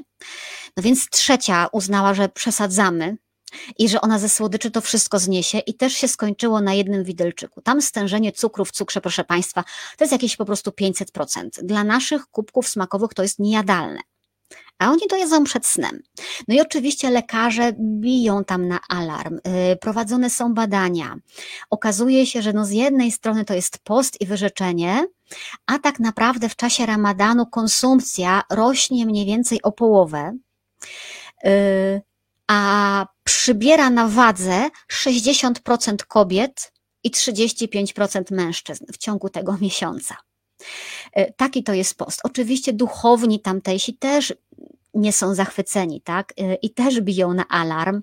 No więc trzecia uznała, że przesadzamy, i że ona ze słodyczy to wszystko zniesie i też się skończyło na jednym widelczyku. Tam stężenie cukru w cukrze, proszę Państwa, to jest jakieś po prostu 500%. Dla naszych kubków smakowych to jest niejadalne. A oni to jedzą przed snem. No i oczywiście lekarze biją tam na alarm, yy, prowadzone są badania. Okazuje się, że no z jednej strony to jest post i wyrzeczenie, a tak naprawdę w czasie ramadanu konsumpcja rośnie mniej więcej o połowę. Yy, a przybiera na wadze 60% kobiet i 35% mężczyzn w ciągu tego miesiąca. E, taki to jest post. Oczywiście duchowni tamtejsi też nie są zachwyceni, tak? E, I też biją na alarm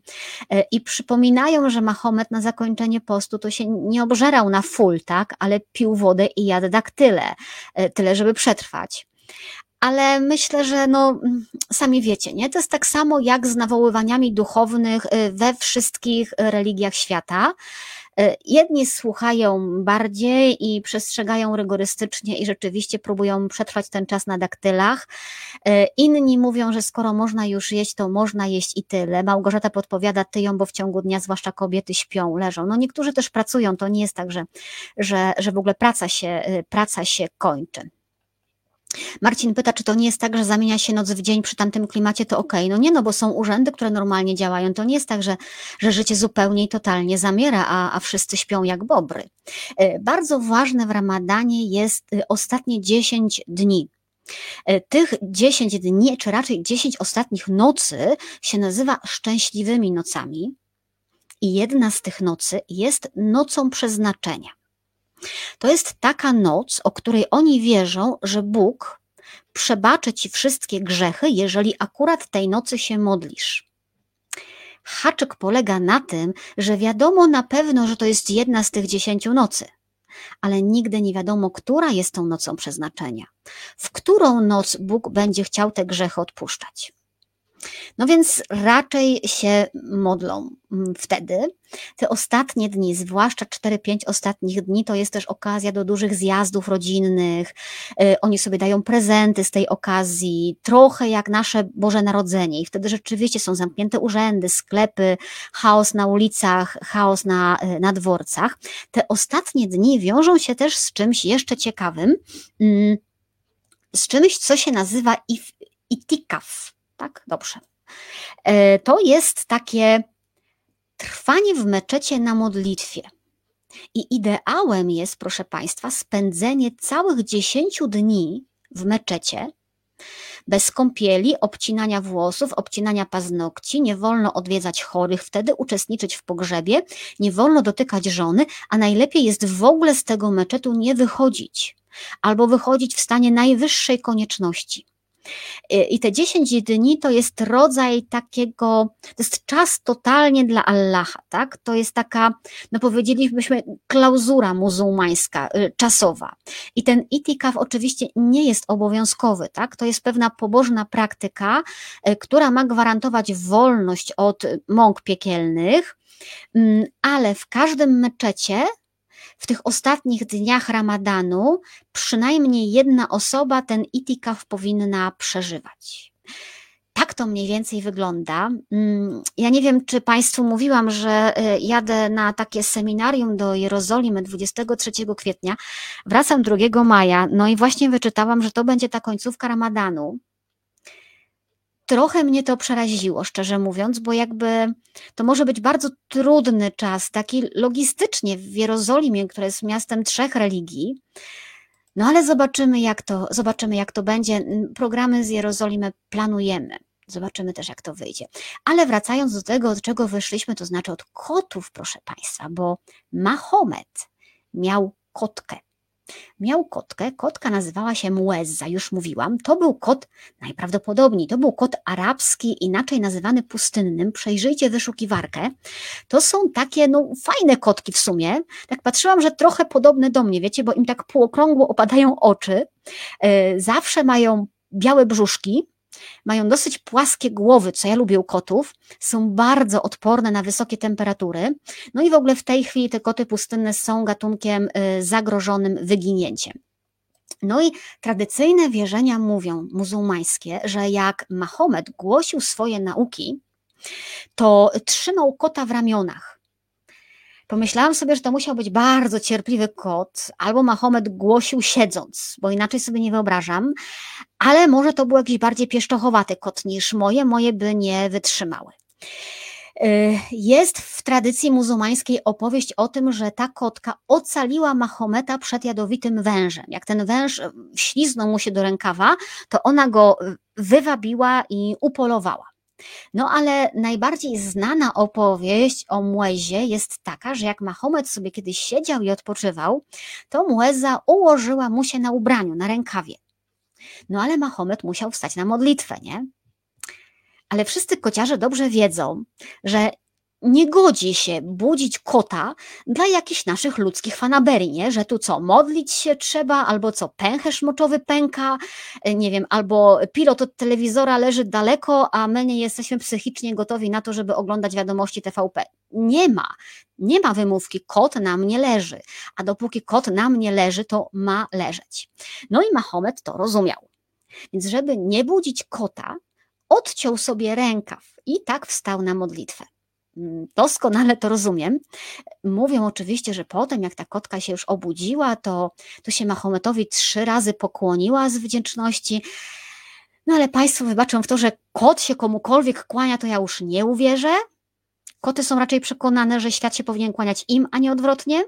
e, i przypominają, że Mahomet na zakończenie postu to się nie obżerał na full, tak? Ale pił wodę i jadł daktyle, tyle żeby przetrwać ale myślę, że no, sami wiecie, nie? To jest tak samo jak z nawoływaniami duchownych y, we wszystkich religiach świata. Y, jedni słuchają bardziej i przestrzegają rygorystycznie i rzeczywiście próbują przetrwać ten czas na daktylach. Y, inni mówią, że skoro można już jeść, to można jeść i tyle. Małgorzata podpowiada tyją, bo w ciągu dnia zwłaszcza kobiety śpią, leżą. No niektórzy też pracują, to nie jest tak, że, że, że w ogóle praca się, praca się kończy. Marcin pyta, czy to nie jest tak, że zamienia się noc w dzień przy tamtym klimacie, to okej. Okay. No nie, no bo są urzędy, które normalnie działają. To nie jest tak, że, że życie zupełnie i totalnie zamiera, a, a wszyscy śpią jak bobry. E, bardzo ważne w ramadanie jest e, ostatnie 10 dni. E, tych 10 dni, czy raczej 10 ostatnich nocy się nazywa szczęśliwymi nocami. I jedna z tych nocy jest nocą przeznaczenia. To jest taka noc, o której oni wierzą, że Bóg przebaczy ci wszystkie grzechy, jeżeli akurat tej nocy się modlisz. Haczyk polega na tym, że wiadomo na pewno, że to jest jedna z tych dziesięciu nocy, ale nigdy nie wiadomo, która jest tą nocą przeznaczenia, w którą noc Bóg będzie chciał te grzechy odpuszczać. No więc raczej się modlą mm, wtedy. Te ostatnie dni, zwłaszcza 4-5 ostatnich dni, to jest też okazja do dużych zjazdów rodzinnych. Y, oni sobie dają prezenty z tej okazji, trochę jak nasze Boże Narodzenie. I wtedy rzeczywiście są zamknięte urzędy, sklepy, chaos na ulicach, chaos na, y, na dworcach. Te ostatnie dni wiążą się też z czymś jeszcze ciekawym, mm, z czymś, co się nazywa itikaf. Tak? Dobrze. E, to jest takie trwanie w meczecie na modlitwie. I ideałem jest, proszę Państwa, spędzenie całych dziesięciu dni w meczecie, bez kąpieli, obcinania włosów, obcinania paznokci, nie wolno odwiedzać chorych, wtedy uczestniczyć w pogrzebie, nie wolno dotykać żony, a najlepiej jest w ogóle z tego meczetu nie wychodzić, albo wychodzić w stanie najwyższej konieczności. I te 10 dni to jest rodzaj takiego, to jest czas totalnie dla Allaha, tak? To jest taka, no powiedzielibyśmy, klauzura muzułmańska, y, czasowa. I ten itikaf oczywiście nie jest obowiązkowy, tak? To jest pewna pobożna praktyka, y, która ma gwarantować wolność od mąk piekielnych, mm, ale w każdym meczecie w tych ostatnich dniach Ramadanu przynajmniej jedna osoba ten itikaf powinna przeżywać. Tak to mniej więcej wygląda. Mm, ja nie wiem, czy Państwu mówiłam, że y, jadę na takie seminarium do Jerozolimy 23 kwietnia. Wracam 2 maja, no i właśnie wyczytałam, że to będzie ta końcówka Ramadanu trochę mnie to przeraziło, szczerze mówiąc, bo jakby to może być bardzo trudny czas, taki logistycznie w Jerozolimie, które jest miastem trzech religii. No ale zobaczymy, jak to, zobaczymy, jak to będzie. Programy z Jerozolimy planujemy. Zobaczymy też, jak to wyjdzie. Ale wracając do tego, od czego wyszliśmy, to znaczy od kotów, proszę Państwa, bo Mahomet miał kotkę. Miał kotkę, kotka nazywała się Muezza, już mówiłam. To był kot, najprawdopodobniej, to był kot arabski, inaczej nazywany pustynnym. Przejrzyjcie wyszukiwarkę. To są takie, no, fajne kotki w sumie. Tak patrzyłam, że trochę podobne do mnie, wiecie, bo im tak półokrągło opadają oczy. E, zawsze mają białe brzuszki, mają dosyć płaskie głowy, co ja lubię u kotów, są bardzo odporne na wysokie temperatury. No i w ogóle w tej chwili te koty pustynne są gatunkiem y, zagrożonym wyginięciem. No i tradycyjne wierzenia mówią, muzułmańskie, że jak Mahomet głosił swoje nauki, to trzymał kota w ramionach Pomyślałam sobie, że to musiał być bardzo cierpliwy kot, albo Mahomet głosił siedząc, bo inaczej sobie nie wyobrażam, ale może to był jakiś bardziej pieszczochowaty kot niż moje, moje by nie wytrzymały. Y, jest w tradycji muzułmańskiej opowieść o tym, że ta kotka ocaliła Mahometa przed jadowitym wężem. Jak ten węż śliznął mu się do rękawa, to ona go wywabiła i upolowała. No ale najbardziej znana opowieść o Muezie jest taka, że jak Mahomet sobie kiedyś siedział i odpoczywał, to Mueza ułożyła mu się na ubraniu, na rękawie. No ale Mahomet musiał wstać na modlitwę, nie? Ale wszyscy kociarze dobrze wiedzą, że nie godzi się budzić kota dla jakichś naszych ludzkich fanaberii, nie? że tu co, modlić się trzeba, albo co, pęcherz moczowy pęka, e, nie wiem, albo pilot od telewizora leży daleko, a my nie jesteśmy psychicznie gotowi na to, żeby oglądać wiadomości TVP. Nie ma, nie ma wymówki, kot nam nie leży, a dopóki kot nam nie leży, to ma leżeć. No i Mahomet to rozumiał. Więc żeby nie budzić kota, odciął sobie rękaw i tak wstał na modlitwę. Mm, doskonale to rozumiem. Mówią oczywiście, że potem, jak ta kotka się już obudziła, to, to się Mahometowi trzy razy pokłoniła z wdzięczności. No ale Państwo wybaczą w to, że kot się komukolwiek kłania, to ja już nie uwierzę. Koty są raczej przekonane, że świat się powinien kłaniać im, a nie odwrotnie.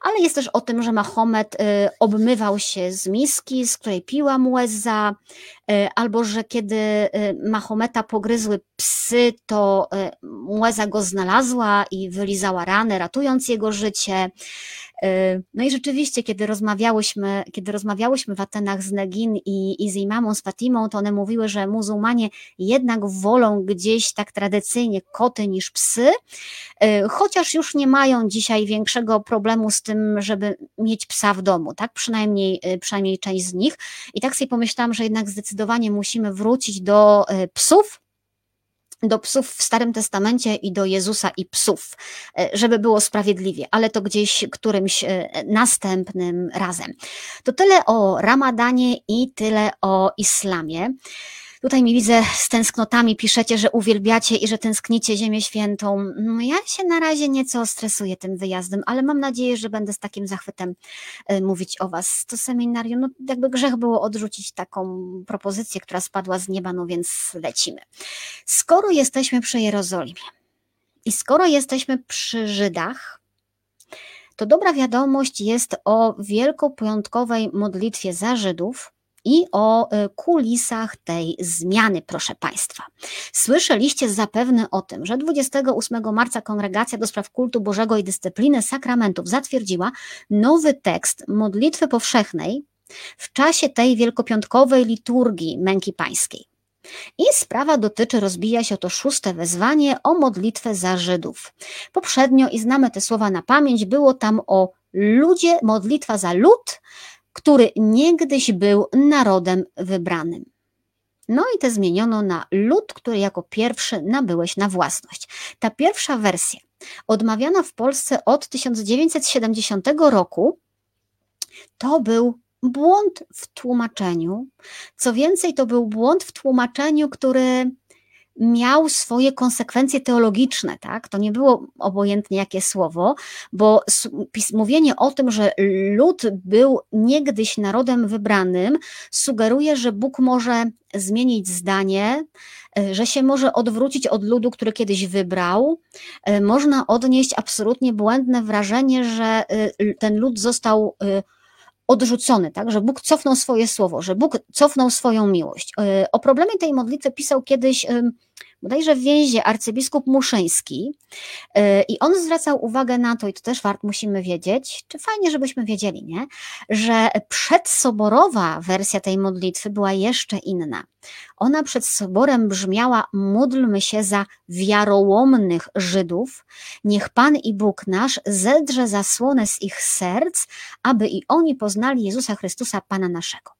Ale jest też o tym, że Mahomet y, obmywał się z miski, z której piła muezza, y, albo że kiedy y, Mahometa pogryzły psy, to mueza go znalazła i wylizała ranę, ratując jego życie. No i rzeczywiście, kiedy rozmawiałyśmy, kiedy rozmawiałyśmy w Atenach z Negin i, i z imamą, z Fatimą, to one mówiły, że muzułmanie jednak wolą gdzieś tak tradycyjnie koty niż psy, chociaż już nie mają dzisiaj większego problemu z tym, żeby mieć psa w domu, tak? Przynajmniej, przynajmniej część z nich. I tak sobie pomyślałam, że jednak zdecydowanie musimy wrócić do psów, do psów w Starym Testamencie i do Jezusa i psów, e, żeby było sprawiedliwie, ale to gdzieś którymś e, następnym razem. To tyle o Ramadanie i tyle o islamie. Tutaj mi widzę z tęsknotami piszecie, że uwielbiacie i że tęsknicie Ziemię Świętą. No ja się na razie nieco stresuję tym wyjazdem, ale mam nadzieję, że będę z takim zachwytem e, mówić o was. To seminarium, no jakby grzech było odrzucić taką propozycję, która spadła z nieba, no więc lecimy. Skoro jesteśmy przy Jerozolimie i skoro jesteśmy przy Żydach, to dobra wiadomość jest o wielkopiątkowej modlitwie za Żydów, i o e, kulisach tej zmiany, proszę Państwa. Słyszeliście zapewne o tym, że 28 marca Kongregacja do Spraw Kultu Bożego i Dyscypliny Sakramentów zatwierdziła nowy tekst modlitwy powszechnej w czasie tej wielkopiątkowej liturgii męki pańskiej. I sprawa dotyczy, rozbija się to szóste wezwanie o modlitwę za Żydów. Poprzednio, i znamy te słowa na pamięć, było tam o ludzie, modlitwa za lud, który niegdyś był narodem wybranym. No i te zmieniono na lud, który jako pierwszy nabyłeś na własność. Ta pierwsza wersja, odmawiana w Polsce od 1970 roku, to był błąd w tłumaczeniu. Co więcej, to był błąd w tłumaczeniu, który miał swoje konsekwencje teologiczne, tak? To nie było obojętnie jakie słowo, bo mówienie o tym, że lud był niegdyś narodem wybranym, sugeruje, że Bóg może zmienić zdanie, e, że się może odwrócić od ludu, który kiedyś wybrał. E, można odnieść absolutnie błędne wrażenie, że e, ten lud został odrzucony, tak, że Bóg cofnął swoje słowo, że Bóg cofnął swoją miłość. E, o problemie tej modlitwy pisał kiedyś bodajże w więzie arcybiskup Muszyński e, i on zwracał uwagę na to, i to też wart musimy wiedzieć, czy fajnie, żebyśmy wiedzieli, nie? że przedsoborowa wersja tej modlitwy była jeszcze inna. Ona przed soborem brzmiała: Módlmy się za wiarołomnych Żydów, niech Pan i Bóg nasz zedrze zasłonę z ich serc, aby i oni poznali Jezusa Chrystusa, Pana naszego.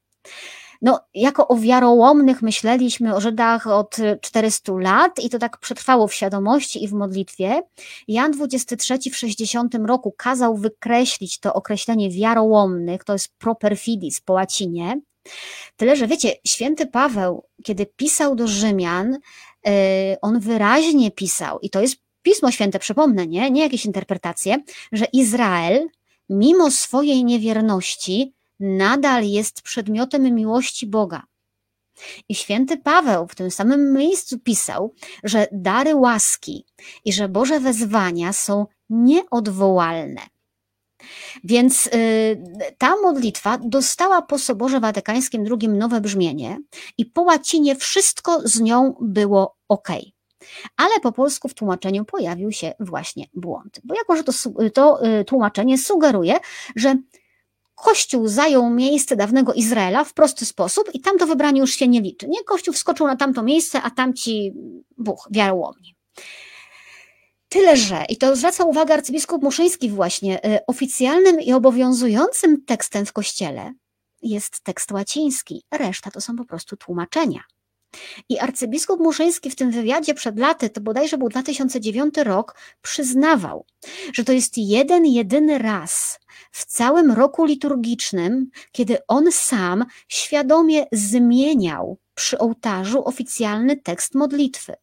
No, jako o wiarołomnych myśleliśmy o Żydach od 400 lat i to tak przetrwało w świadomości i w modlitwie. Jan XXIII w 60 roku kazał wykreślić to określenie wiarołomnych, to jest properfidis po łacinie. Tyle, że wiecie, święty Paweł, kiedy pisał do Rzymian, y, on wyraźnie pisał, i to jest Pismo Święte, przypomnę, nie, nie jakieś interpretacje, że Izrael, mimo swojej niewierności, nadal jest przedmiotem miłości Boga. I święty Paweł w tym samym miejscu pisał, że dary łaski i że Boże wezwania są nieodwołalne. Więc y, ta modlitwa dostała po Soborze Watykańskim II nowe brzmienie i po łacinie wszystko z nią było ok. Ale po polsku w tłumaczeniu pojawił się właśnie błąd, bo jako, że to, to y, tłumaczenie sugeruje, że Kościół zajął miejsce dawnego Izraela w prosty sposób i tamto wybranie już się nie liczy. Nie? Kościół wskoczył na tamto miejsce, a tamci Bóg, wiarołomni. Tyle, że, i to zwraca uwagę arcybiskup Muszyński właśnie, y, oficjalnym i obowiązującym tekstem w Kościele jest tekst łaciński, reszta to są po prostu tłumaczenia. I arcybiskup Muszyński w tym wywiadzie przed laty, to bodajże był 2009 rok, przyznawał, że to jest jeden, jedyny raz w całym roku liturgicznym, kiedy on sam świadomie zmieniał przy ołtarzu oficjalny tekst modlitwy.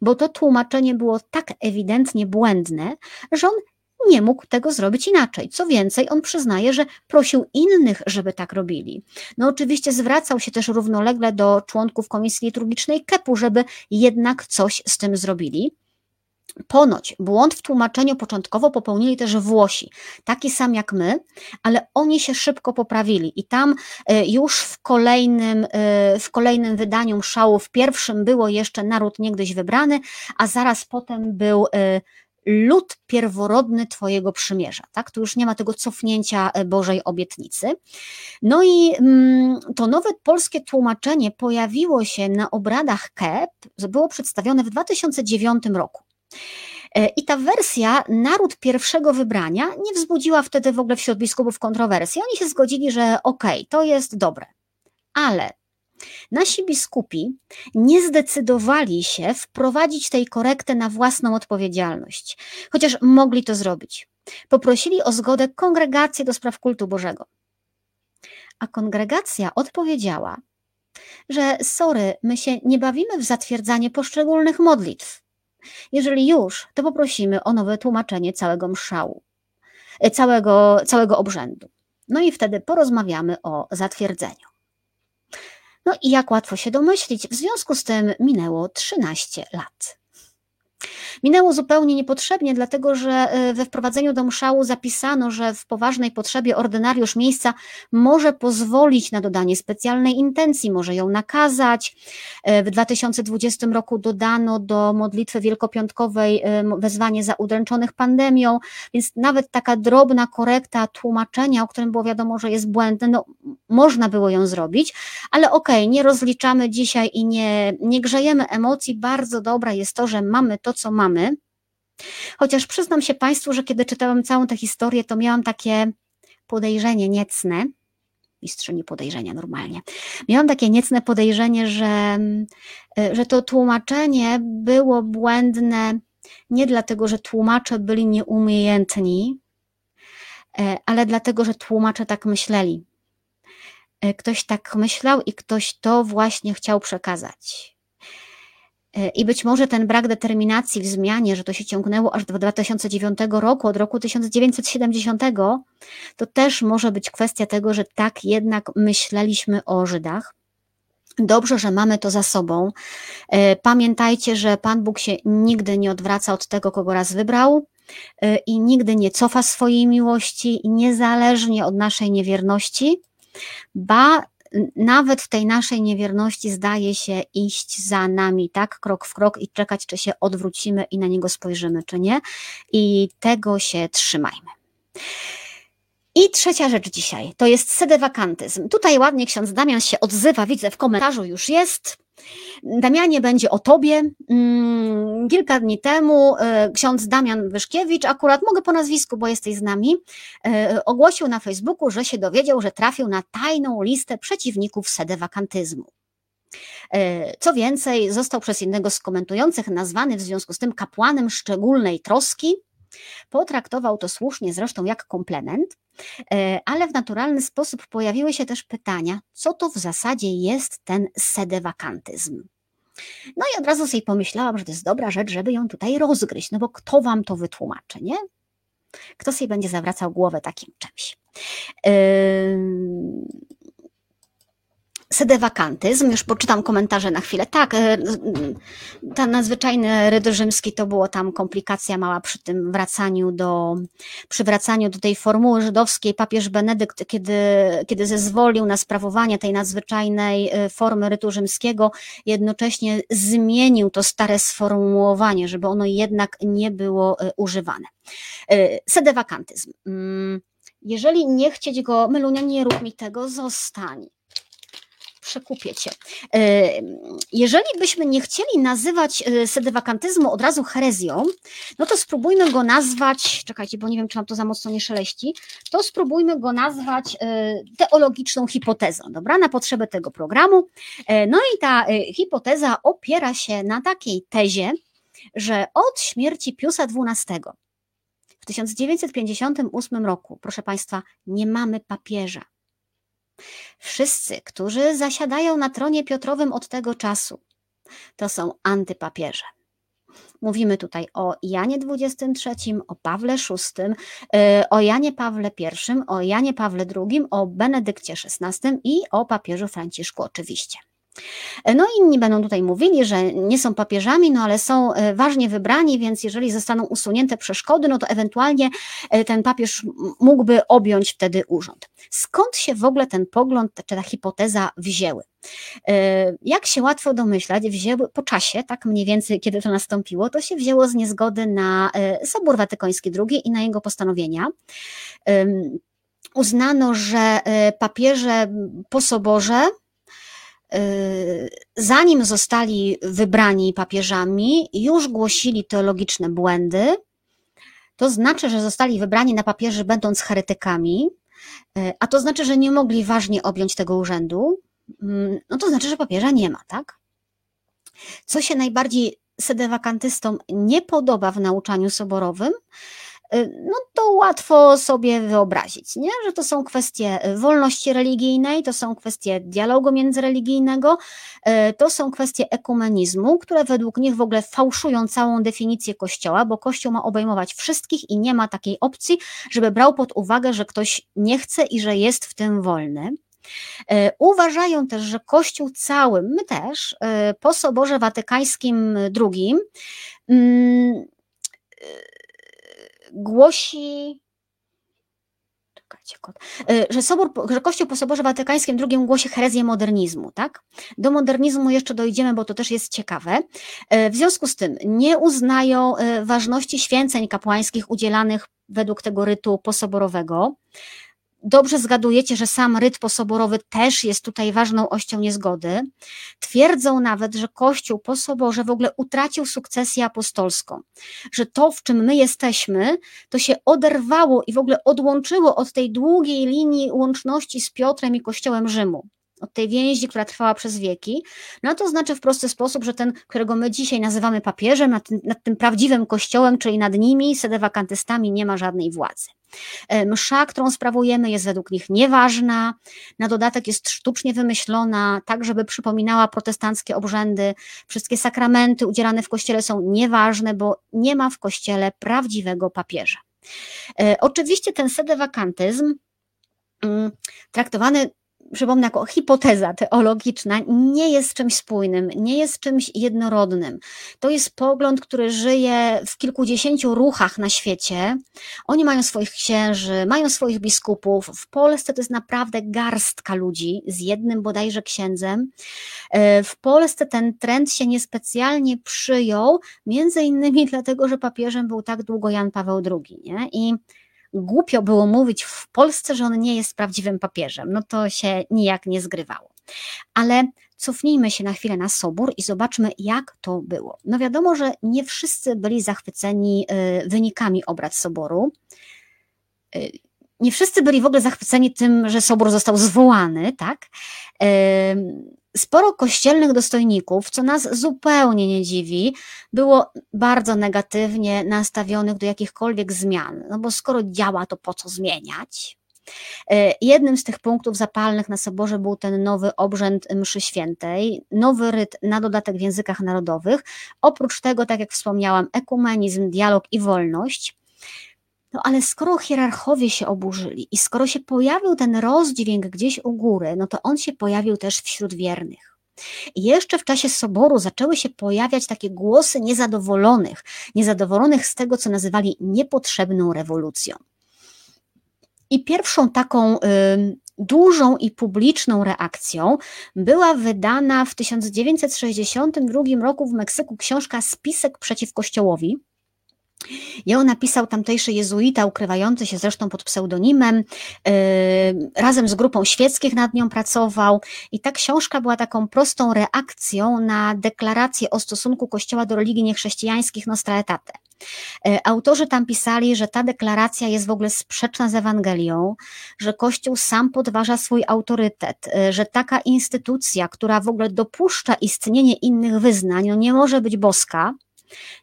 Bo to tłumaczenie było tak ewidentnie błędne, że on nie mógł tego zrobić inaczej. Co więcej, on przyznaje, że prosił innych, żeby tak robili. No oczywiście zwracał się też równolegle do członków Komisji Liturgicznej KEP-u, żeby jednak coś z tym zrobili. Ponoć błąd w tłumaczeniu początkowo popełnili też Włosi, taki sam jak my, ale oni się szybko poprawili i tam e, już w kolejnym, e, w kolejnym wydaniu szału, w pierwszym było jeszcze naród niegdyś wybrany, a zaraz potem był e, lud pierworodny Twojego przymierza. Tak? Tu już nie ma tego cofnięcia e, Bożej obietnicy. No i mm, to nowe polskie tłumaczenie pojawiło się na obradach KEP, było przedstawione w 2009 roku. E, I ta wersja, naród pierwszego wybrania, nie wzbudziła wtedy w ogóle wśród biskupów kontrowersji. Oni się zgodzili, że okej, okay, to jest dobre. Ale nasi biskupi nie zdecydowali się wprowadzić tej korekty na własną odpowiedzialność, chociaż mogli to zrobić. Poprosili o zgodę kongregację do spraw kultu Bożego. A kongregacja odpowiedziała, że sorry, my się nie bawimy w zatwierdzanie poszczególnych modlitw. Jeżeli już, to poprosimy o nowe tłumaczenie całego mszału, e, całego, całego obrzędu. No i wtedy porozmawiamy o zatwierdzeniu. No i jak łatwo się domyślić, w związku z tym minęło 13 lat. Minęło zupełnie niepotrzebnie, dlatego że e, we wprowadzeniu do mszału zapisano, że w poważnej potrzebie ordynariusz miejsca może pozwolić na dodanie specjalnej intencji, może ją nakazać. E, w 2020 roku dodano do modlitwy wielkopiątkowej e, wezwanie za udręczonych pandemią, więc nawet taka drobna korekta tłumaczenia, o którym było wiadomo, że jest błędne, no, można było ją zrobić, ale okej, okay, nie rozliczamy dzisiaj i nie, nie grzejemy emocji. Bardzo dobre jest to, że mamy to, co mamy. Chociaż przyznam się Państwu, że kiedy czytałam całą tę historię, to miałam takie podejrzenie niecne, mistrzyni podejrzenia normalnie. Miałam takie niecne podejrzenie, że, że to tłumaczenie było błędne nie dlatego, że tłumacze byli nieumiejętni, e, ale dlatego, że tłumacze tak myśleli. E, ktoś tak myślał i ktoś to właśnie chciał przekazać. I być może ten brak determinacji w zmianie, że to się ciągnęło aż do 2009 roku, od roku 1970, to też może być kwestia tego, że tak jednak myśleliśmy o Żydach. Dobrze, że mamy to za sobą. E, pamiętajcie, że Pan Bóg się nigdy nie odwraca od tego, kogo raz wybrał e, i nigdy nie cofa swojej miłości, niezależnie od naszej niewierności, ba nawet w tej naszej niewierności zdaje się iść za nami, tak, krok w krok i czekać, czy się odwrócimy i na niego spojrzymy, czy nie. I tego się trzymajmy. I trzecia rzecz dzisiaj, to jest sedewakantyzm. Tutaj ładnie ksiądz Damian się odzywa, widzę w komentarzu już jest. Damianie będzie o tobie. Mm, kilka dni temu e, ksiądz Damian Wyszkiewicz, akurat mogę po nazwisku, bo jesteś z nami, e, ogłosił na Facebooku, że się dowiedział, że trafił na tajną listę przeciwników sedewakantyzmu. E, co więcej, został przez jednego z komentujących nazwany w związku z tym kapłanem szczególnej troski. Potraktował to słusznie zresztą jak komplement, E, ale w naturalny sposób pojawiły się też pytania, co to w zasadzie jest ten sedewakantyzm. No i od razu sobie pomyślałam, że to jest dobra rzecz, żeby ją tutaj rozgryźć, no bo kto wam to wytłumaczy, nie? Kto sobie będzie zawracał głowę takim czymś? Sedewakantyzm, już poczytam komentarze na chwilę. Tak, e, ten nadzwyczajny ryd rzymski to było tam komplikacja mała przy tym wracaniu do, przy wracaniu do tej formuły żydowskiej. Papież Benedykt, kiedy, kiedy zezwolił na sprawowanie tej nadzwyczajnej e, formy rytu rzymskiego, jednocześnie zmienił to stare sformułowanie, żeby ono jednak nie było e, używane. Sedewakantyzm. Mm, jeżeli nie chcieć go, Melunia, nie rób mi tego, zostań przekupię cię. E, jeżeli byśmy nie chcieli nazywać e, sedewakantyzmu od razu herezją, no to spróbujmy go nazwać, czekajcie, bo nie wiem, czy nam to za mocno nie szeleści, to spróbujmy go nazwać e, teologiczną hipotezą, dobra, na potrzeby tego programu. No i ta hipoteza opiera się na takiej tezie, że od śmierci Piusa XII w 1958 roku, proszę Państwa, nie mamy papieża. Wszyscy, którzy zasiadają na tronie Piotrowym od tego czasu, to są antypapieże. Mówimy tutaj o Janie XXIII, o Pawle VI, y, o Janie Pawle I, o Janie Pawle II, o Benedykcie XVI i o papieżu Franciszku oczywiście. No inni będą tutaj mówili, że nie są papieżami, no ale są e, ważnie wybrani, więc jeżeli zostaną usunięte przeszkody, no to ewentualnie e, ten papież mógłby objąć wtedy urząd. Skąd się w ogóle ten pogląd czy ta hipoteza wzięły? E, jak się łatwo domyślać, wzięły po czasie, tak mniej więcej, kiedy to nastąpiło, to się wzięło z niezgody na Sobór Watykański II i na jego postanowienia uznano, że papieże po soborze zanim zostali wybrani papieżami, już głosili teologiczne błędy. To znaczy, że zostali wybrani na papieży, będąc heretykami, y, a to znaczy, że nie mogli ważnie objąć tego urzędu. mm, no to znaczy, że papieża nie ma, tak? Co się najbardziej sedewakantystom nie podoba w nauczaniu soborowym, y, no to łatwo sobie wyobrazić, nie? że to są kwestie wolności religijnej, to są kwestie dialogu międzyreligijnego, y, to są kwestie ekumenizmu, które według nich w ogóle fałszują całą definicję Kościoła, bo Kościół ma obejmować wszystkich i nie ma takiej opcji, żeby brał pod uwagę, że ktoś nie chce i że jest w tym wolny. Uważają też, że Kościół cały, my też, po Soborze Watykańskim II głosi że, sobor, że Kościół po Soborze Watykańskim II głosi herezję modernizmu, tak? Do modernizmu jeszcze dojdziemy, bo to też jest ciekawe. W związku z tym nie uznają ważności święceń kapłańskich udzielanych według tego rytu posoborowego dobrze zgadujecie, że sam ryt posoborowy też jest tutaj ważną ością niezgody. Twierdzą nawet, że Kościół po soborze w ogóle utracił sukcesję apostolską, że to, w czym my jesteśmy, to się oderwało i w ogóle odłączyło od tej długiej linii łączności z Piotrem i Kościołem Rzymu od tej więzi, która trwała przez wieki, no to znaczy w prosty sposób, że ten, którego my dzisiaj nazywamy papieżem, nad nad tym prawdziwym kościołem, czyli nad nimi, sedewakantystami, nie ma żadnej władzy. E, msza, którą sprawujemy, jest według nich nieważna, na dodatek jest sztucznie wymyślona, tak żeby przypominała protestanckie obrzędy. Wszystkie sakramenty udzielane w kościele są nieważne, bo nie ma w kościele prawdziwego papieża. E, oczywiście ten sedewakantyzm mm, traktowany przypomnę, jako hipoteza teologiczna, nie jest czymś spójnym, nie jest czymś jednorodnym. To jest pogląd, który żyje w kilkudziesięciu ruchach na świecie. Oni mają swoich księży, mają swoich biskupów. W Polsce to jest naprawdę garstka ludzi z jednym bodajże księdzem. E, w Polsce ten trend się niespecjalnie przyjął, między innymi dlatego, że papieżem był tak długo Jan Paweł II. Nie? I głupio było mówić w Polsce, że on nie jest prawdziwym papieżem. No to się nijak nie zgrywało. Ale cofnijmy się na chwilę na sobór i zobaczmy, jak to było. No wiadomo, że nie wszyscy byli zachwyceni y, wynikami obrad soboru. Y, nie wszyscy byli w ogóle zachwyceni tym, że sobór został zwołany, tak? Sporo kościelnych dostojników, co nas zupełnie nie dziwi, było bardzo negatywnie nastawionych do jakichkolwiek zmian, no bo skoro działa, to po co zmieniać? E, jednym z tych punktów zapalnych na soborze był ten nowy obrzęd mszy świętej, nowy ryt na dodatek w językach narodowych. Oprócz tego, tak jak wspomniałam, ekumenizm, dialog i wolność. No ale skoro hierarchowie się oburzyli i skoro się pojawił ten rozdźwięk gdzieś u góry, no to on się pojawił też wśród wiernych. I jeszcze w czasie soboru zaczęły się pojawiać takie głosy niezadowolonych, niezadowolonych z tego, co nazywali niepotrzebną rewolucją. I pierwszą taką y, dużą i publiczną reakcją była wydana w 1962 roku w Meksyku książka Spisek przeciw Kościołowi Ją napisał tamtejszy jezuita, ukrywający się zresztą pod pseudonimem, yy, razem z grupą świeckich nad nią pracował i ta książka była taką prostą reakcją na deklarację o stosunku Kościoła do religii niechrześcijańskich Nostra Aetate. Yy, autorzy tam pisali, że ta deklaracja jest w ogóle sprzeczna z Ewangelią, że Kościół sam podważa swój autorytet, yy, że taka instytucja, która w ogóle dopuszcza istnienie innych wyznań, no nie może być boska,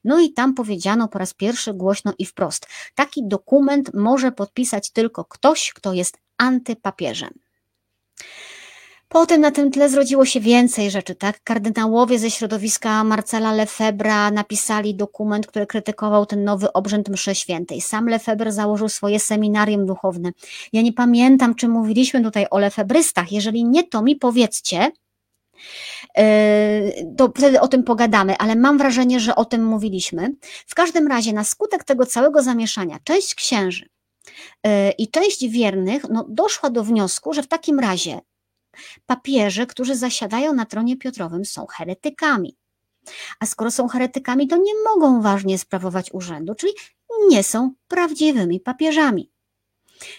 no i tam powiedziano po raz pierwszy głośno i wprost: taki dokument może podpisać tylko ktoś, kto jest antypapieżem. Potem na tym tle zrodziło się więcej rzeczy, tak? Kardynałowie ze środowiska Marcela Lefebra napisali dokument, który krytykował ten nowy obrzęd mszy świętej. Sam Lefebvre założył swoje seminarium duchowne. Ja nie pamiętam, czy mówiliśmy tutaj o lefebrystach. Jeżeli nie, to mi powiedzcie, to wtedy o tym pogadamy, ale mam wrażenie, że o tym mówiliśmy. W każdym razie, na skutek tego całego zamieszania, część księży yy, i część wiernych no, doszła do wniosku, że w takim razie papieże, którzy zasiadają na tronie Piotrowym, są heretykami. A skoro są heretykami, to nie mogą ważnie sprawować urzędu, czyli nie są prawdziwymi papieżami.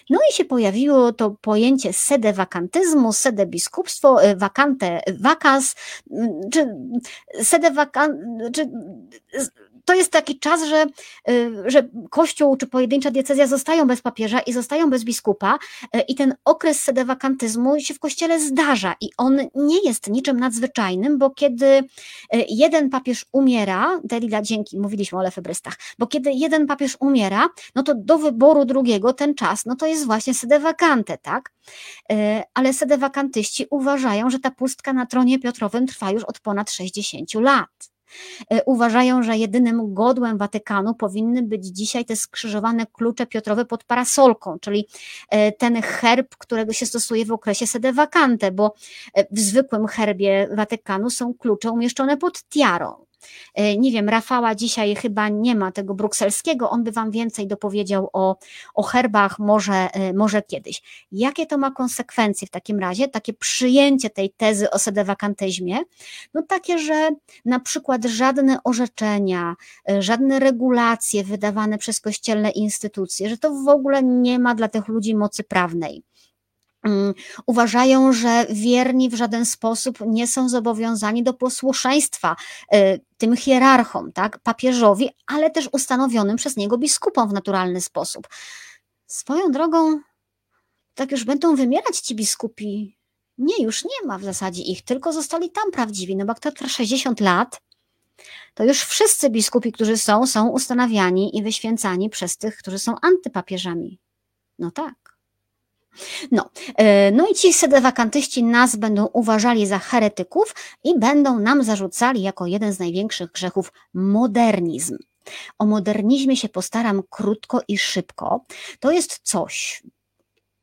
No i się pojawiło to pojęcie sedewakantyzmu, sedebiskupstwo, wakante, wakas, czy sedewakan, czy to jest taki czas, że, y, że kościół czy pojedyncza diecezja zostają bez papieża i zostają bez biskupa y, i ten okres sedewakantyzmu się w kościele zdarza i on nie jest niczym nadzwyczajnym, bo kiedy y, jeden papież umiera, Delila dzięki, mówiliśmy o lefebrystach, bo kiedy jeden papież umiera, no to do wyboru drugiego ten czas, no to jest właśnie sedewakante, tak? Ale sedewakantyści uważają, że ta pustka na tronie Piotrowym trwa już od ponad 60 lat. E, uważają, że jedynym godłem Watykanu powinny być dzisiaj te skrzyżowane klucze Piotrowe pod parasolką, czyli e, ten herb, którego się stosuje w okresie sede vacante, bo e, w zwykłym herbie Watykanu są klucze umieszczone pod tiarą. E, nie wiem, Rafała dzisiaj chyba nie ma tego brukselskiego, on by Wam więcej dopowiedział o, o herbach, może, e, może kiedyś. Jakie to ma konsekwencje w takim razie, takie przyjęcie tej tezy o sedewakantyzmie? No takie, że na przykład żadne orzeczenia, e, żadne regulacje wydawane przez kościelne instytucje, że to w ogóle nie ma dla tych ludzi mocy prawnej. Mm, uważają, że wierni w żaden sposób nie są zobowiązani do posłuszeństwa y, tym hierarchom, tak, papieżowi, ale też ustanowionym przez niego biskupom w naturalny sposób. Swoją drogą, tak już będą wymierać ci biskupi. Nie, już nie ma w zasadzie ich, tylko zostali tam prawdziwi, no bo kto trwa 60 lat, to już wszyscy biskupi, którzy są, są ustanawiani i wyświęcani przez tych, którzy są antypapieżami. No tak. No, e, no i ci sedewakantyści nas będą uważali za heretyków i będą nam zarzucali jako jeden z największych grzechów modernizm. O modernizmie się postaram krótko i szybko. To jest coś,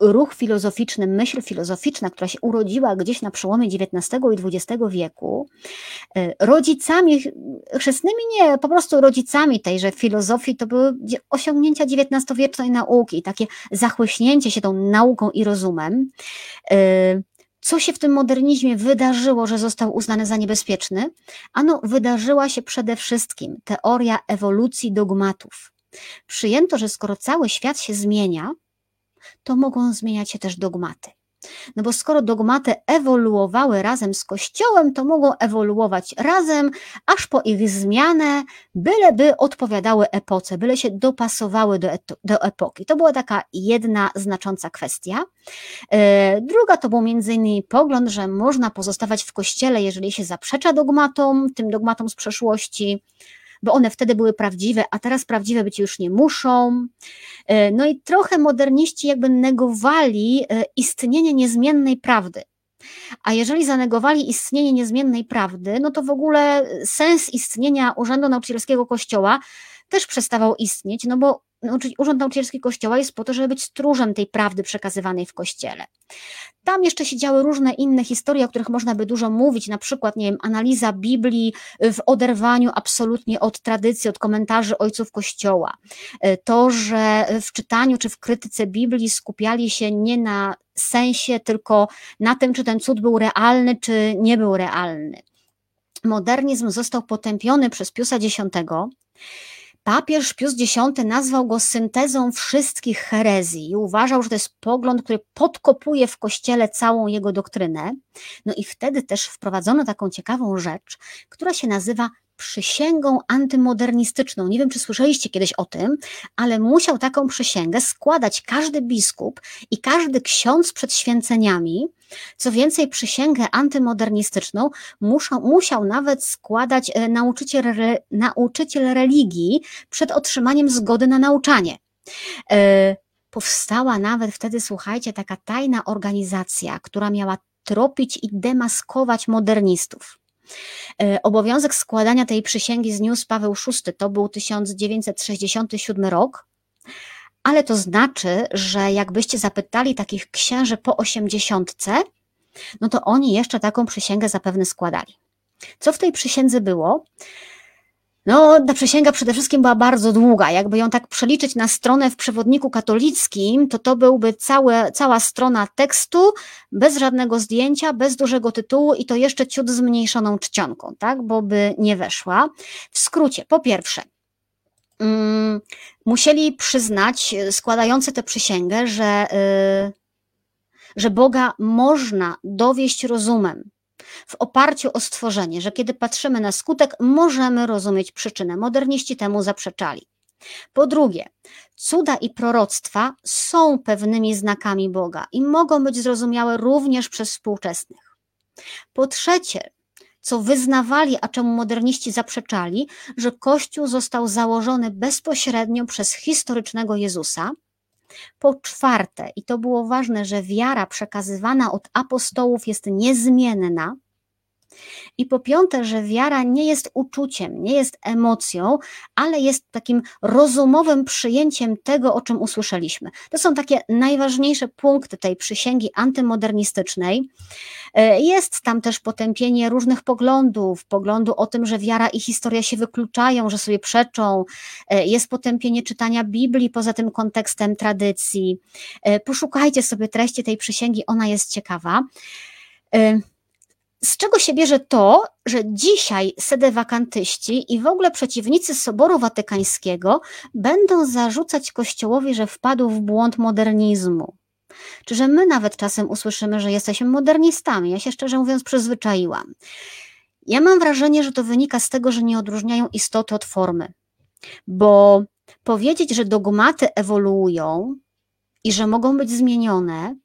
ruch filozoficzny, myśl filozoficzna, która się urodziła gdzieś na przełomie XIX i XX wieku, e, rodzicami, chrzestnymi nie, po prostu rodzicami tejże filozofii to były osiągnięcia XIX-wiecznej nauki, takie zachłyśnięcie się tą nauką i rozumem. E, co się w tym modernizmie wydarzyło, że został uznany za niebezpieczny? Ano, wydarzyła się przede wszystkim teoria ewolucji dogmatów. Przyjęto, że skoro cały świat się zmienia, to mogą zmieniać się też dogmaty. No bo skoro dogmaty ewoluowały razem z Kościołem, to mogą ewoluować razem, aż po ich zmianę, byleby odpowiadały epoce, byle się dopasowały do, do epoki. To była taka jedna znacząca kwestia. E, druga to był między innymi pogląd, że można pozostawać w Kościele, jeżeli się zaprzecza dogmatom, tym dogmatom z przeszłości, bo one wtedy były prawdziwe, a teraz prawdziwe być już nie muszą. E, no i trochę moderniści jakby negowali e, istnienie niezmiennej prawdy. A jeżeli zanegowali istnienie niezmiennej prawdy, no to w ogóle sens istnienia Urzędu Nauczycielskiego Kościoła też przestawał istnieć, no bo Urząd Nauczycielski Kościoła jest po to, żeby być stróżem tej prawdy przekazywanej w Kościele. Tam jeszcze się działy różne inne historie, o których można by dużo mówić, na przykład, nie wiem, analiza Biblii w oderwaniu absolutnie od tradycji, od komentarzy ojców Kościoła. To, że w czytaniu czy w krytyce Biblii skupiali się nie na sensie, tylko na tym, czy ten cud był realny, czy nie był realny. Modernizm został potępiony przez Piusa X Papież Pius X nazwał go syntezą wszystkich herezji i uważał, że to jest pogląd, który podkopuje w kościele całą jego doktrynę. No i wtedy też wprowadzono taką ciekawą rzecz, która się nazywa przysięgą antymodernistyczną. Nie wiem, czy słyszeliście kiedyś o tym, ale musiał taką przysięgę składać każdy biskup i każdy ksiądz przed święceniami. Co więcej, przysięgę antymodernistyczną musiał, musiał nawet składać e, nauczyciel, nauczyciel religii przed otrzymaniem zgody na nauczanie. E, powstała nawet wtedy, słuchajcie, taka tajna organizacja, która miała tropić i demaskować modernistów. E, obowiązek składania tej przysięgi zniósł Paweł VI, to był 1967 rok, ale to znaczy, że jakbyście zapytali takich księży po osiemdziesiątce, no to oni jeszcze taką przysięgę zapewne składali. Co w tej przysiędze było? No, ta przysięga przede wszystkim była bardzo długa. Jakby ją tak przeliczyć na stronę w przewodniku katolickim, to to byłby całe, cała strona tekstu, bez żadnego zdjęcia, bez dużego tytułu i to jeszcze ciut zmniejszoną czcionką, tak, bo by nie weszła. W skrócie, po pierwsze, um, musieli przyznać składający tę przysięgę, że, yy, że Boga można dowieść rozumem, w oparciu o stworzenie, że kiedy patrzymy na skutek, możemy rozumieć przyczynę. Moderniści temu zaprzeczali. Po drugie, cuda i proroctwa są pewnymi znakami Boga i mogą być zrozumiałe również przez współczesnych. Po trzecie, co wyznawali, a czemu moderniści zaprzeczali, że Kościół został założony bezpośrednio przez historycznego Jezusa. Po czwarte, i to było ważne, że wiara przekazywana od apostołów jest niezmienna, i po piąte, że wiara nie jest uczuciem, nie jest emocją, ale jest takim rozumowym przyjęciem tego, o czym usłyszeliśmy. To są takie najważniejsze punkty tej przysięgi antymodernistycznej. E, jest tam też potępienie różnych poglądów, poglądu o tym, że wiara i historia się wykluczają, że sobie przeczą. E, jest potępienie czytania Biblii poza tym kontekstem tradycji. E, poszukajcie sobie treści tej przysięgi, ona jest ciekawa. Z czego się bierze to, że dzisiaj sedewakantyści i w ogóle przeciwnicy Soboru Watykańskiego będą zarzucać Kościołowi, że wpadł w błąd modernizmu? Czy że my nawet czasem usłyszymy, że jesteśmy modernistami? Ja się szczerze mówiąc przyzwyczaiłam. Ja mam wrażenie, że to wynika z tego, że nie odróżniają istoty od formy. Bo powiedzieć, że dogmaty ewoluują i że mogą być zmienione,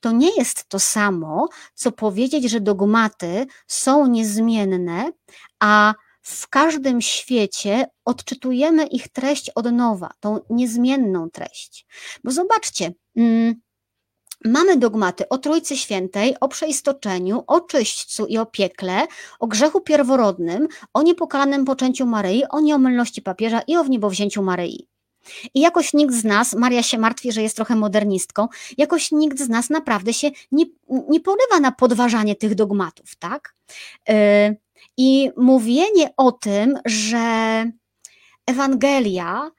to nie jest to samo, co powiedzieć, że dogmaty są niezmienne, a w każdym świecie odczytujemy ich treść od nowa, tą niezmienną treść. Bo zobaczcie, mm, mamy dogmaty o Trójcy Świętej, o przeistoczeniu, o czyśćcu i o piekle, o grzechu pierworodnym, o niepokalanym poczęciu Maryi, o nieomylności papieża i o wniebowzięciu Maryi. I jakoś nikt z nas, Maria się martwi, że jest trochę modernistką, jakoś nikt z nas naprawdę się nie, nie porywa na podważanie tych dogmatów, tak? Y, I mówienie o tym, że Ewangelia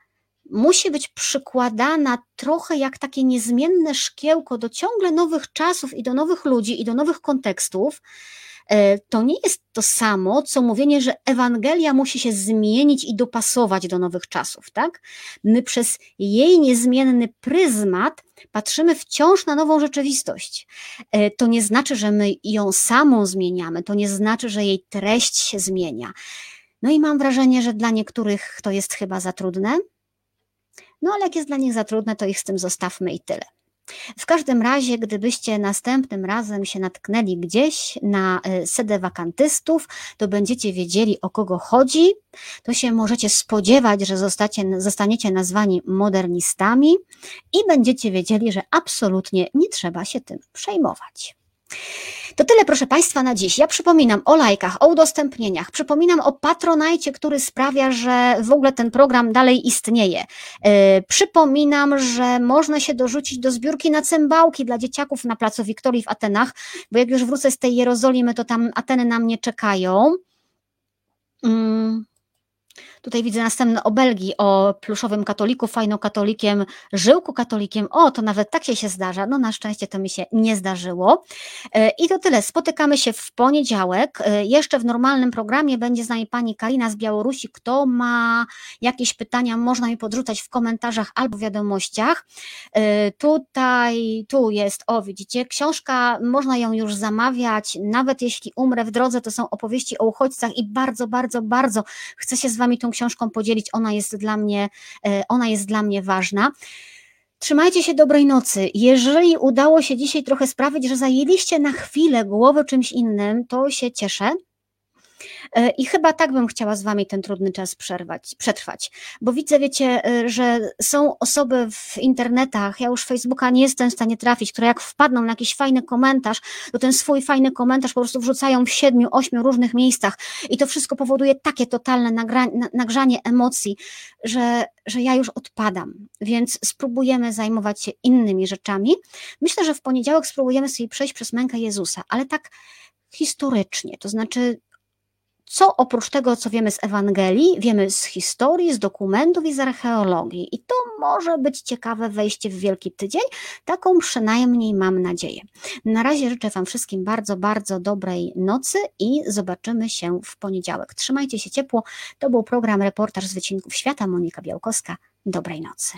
musi być przykładana trochę jak takie niezmienne szkiełko do ciągle nowych czasów i do nowych ludzi i do nowych kontekstów, to nie jest to samo, co mówienie, że Ewangelia musi się zmienić i dopasować do nowych czasów, tak? My przez jej niezmienny pryzmat patrzymy wciąż na nową rzeczywistość. E, to nie znaczy, że my ją samą zmieniamy, to nie znaczy, że jej treść się zmienia. No i mam wrażenie, że dla niektórych to jest chyba za trudne. No ale jak jest dla nich za trudne, to ich z tym zostawmy i tyle. W każdym razie, gdybyście następnym razem się natknęli gdzieś na e, sedę wakantystów, to będziecie wiedzieli o kogo chodzi, to się możecie spodziewać, że zostacie, zostaniecie nazwani modernistami i będziecie wiedzieli, że absolutnie nie trzeba się tym przejmować. To tyle, proszę Państwa, na dziś. Ja przypominam o lajkach, o udostępnieniach, przypominam o patronajcie, który sprawia, że w ogóle ten program dalej istnieje. Yy, przypominam, że można się dorzucić do zbiórki na cymbałki dla dzieciaków na placu Wiktorii w Atenach, bo jak już wrócę z tej Jerozolimy, to tam Ateny na mnie czekają. Yy. Tutaj widzę następne obelgi o pluszowym katoliku, fajnokatolikiem, żyłku katolikiem. O, to nawet tak się, się zdarza. No na szczęście to mi się nie zdarzyło. E, I to tyle. Spotykamy się w poniedziałek. E, jeszcze w normalnym programie będzie z nami pani Karina z Białorusi. Kto ma jakieś pytania, można mi podrzucać w komentarzach albo wiadomościach. E, tutaj, tu jest, o widzicie, książka, można ją już zamawiać, nawet jeśli umrę w drodze, to są opowieści o uchodźcach i bardzo, bardzo, bardzo chcę się z wami tą książką podzielić, ona jest dla mnie, e, ona jest dla mnie ważna. Trzymajcie się dobrej nocy. Jeżeli udało się dzisiaj trochę sprawić, że zajęliście na chwilę głowę czymś innym, to się cieszę. E, I chyba tak bym chciała z Wami ten trudny czas przerwać, przetrwać, bo widzę, wiecie, e, że są osoby w internetach, ja już Facebooka nie jestem w stanie trafić, które jak wpadną na jakiś fajny komentarz, to ten swój fajny komentarz po prostu wrzucają w siedmiu, ośmiu różnych miejscach. I to wszystko powoduje takie totalne nagrzanie emocji, że, że ja już odpadam, więc spróbujemy zajmować się innymi rzeczami. Myślę, że w poniedziałek spróbujemy sobie przejść przez mękę Jezusa, ale tak historycznie, to znaczy co oprócz tego, co wiemy z Ewangelii, wiemy z historii, z dokumentów i z archeologii. I to może być ciekawe wejście w Wielki Tydzień, taką przynajmniej mam nadzieję. Na razie życzę Wam wszystkim bardzo, bardzo dobrej nocy i zobaczymy się w poniedziałek. Trzymajcie się ciepło. To był program Reportaż z Wycinków Świata. Monika Białkowska. Dobrej nocy.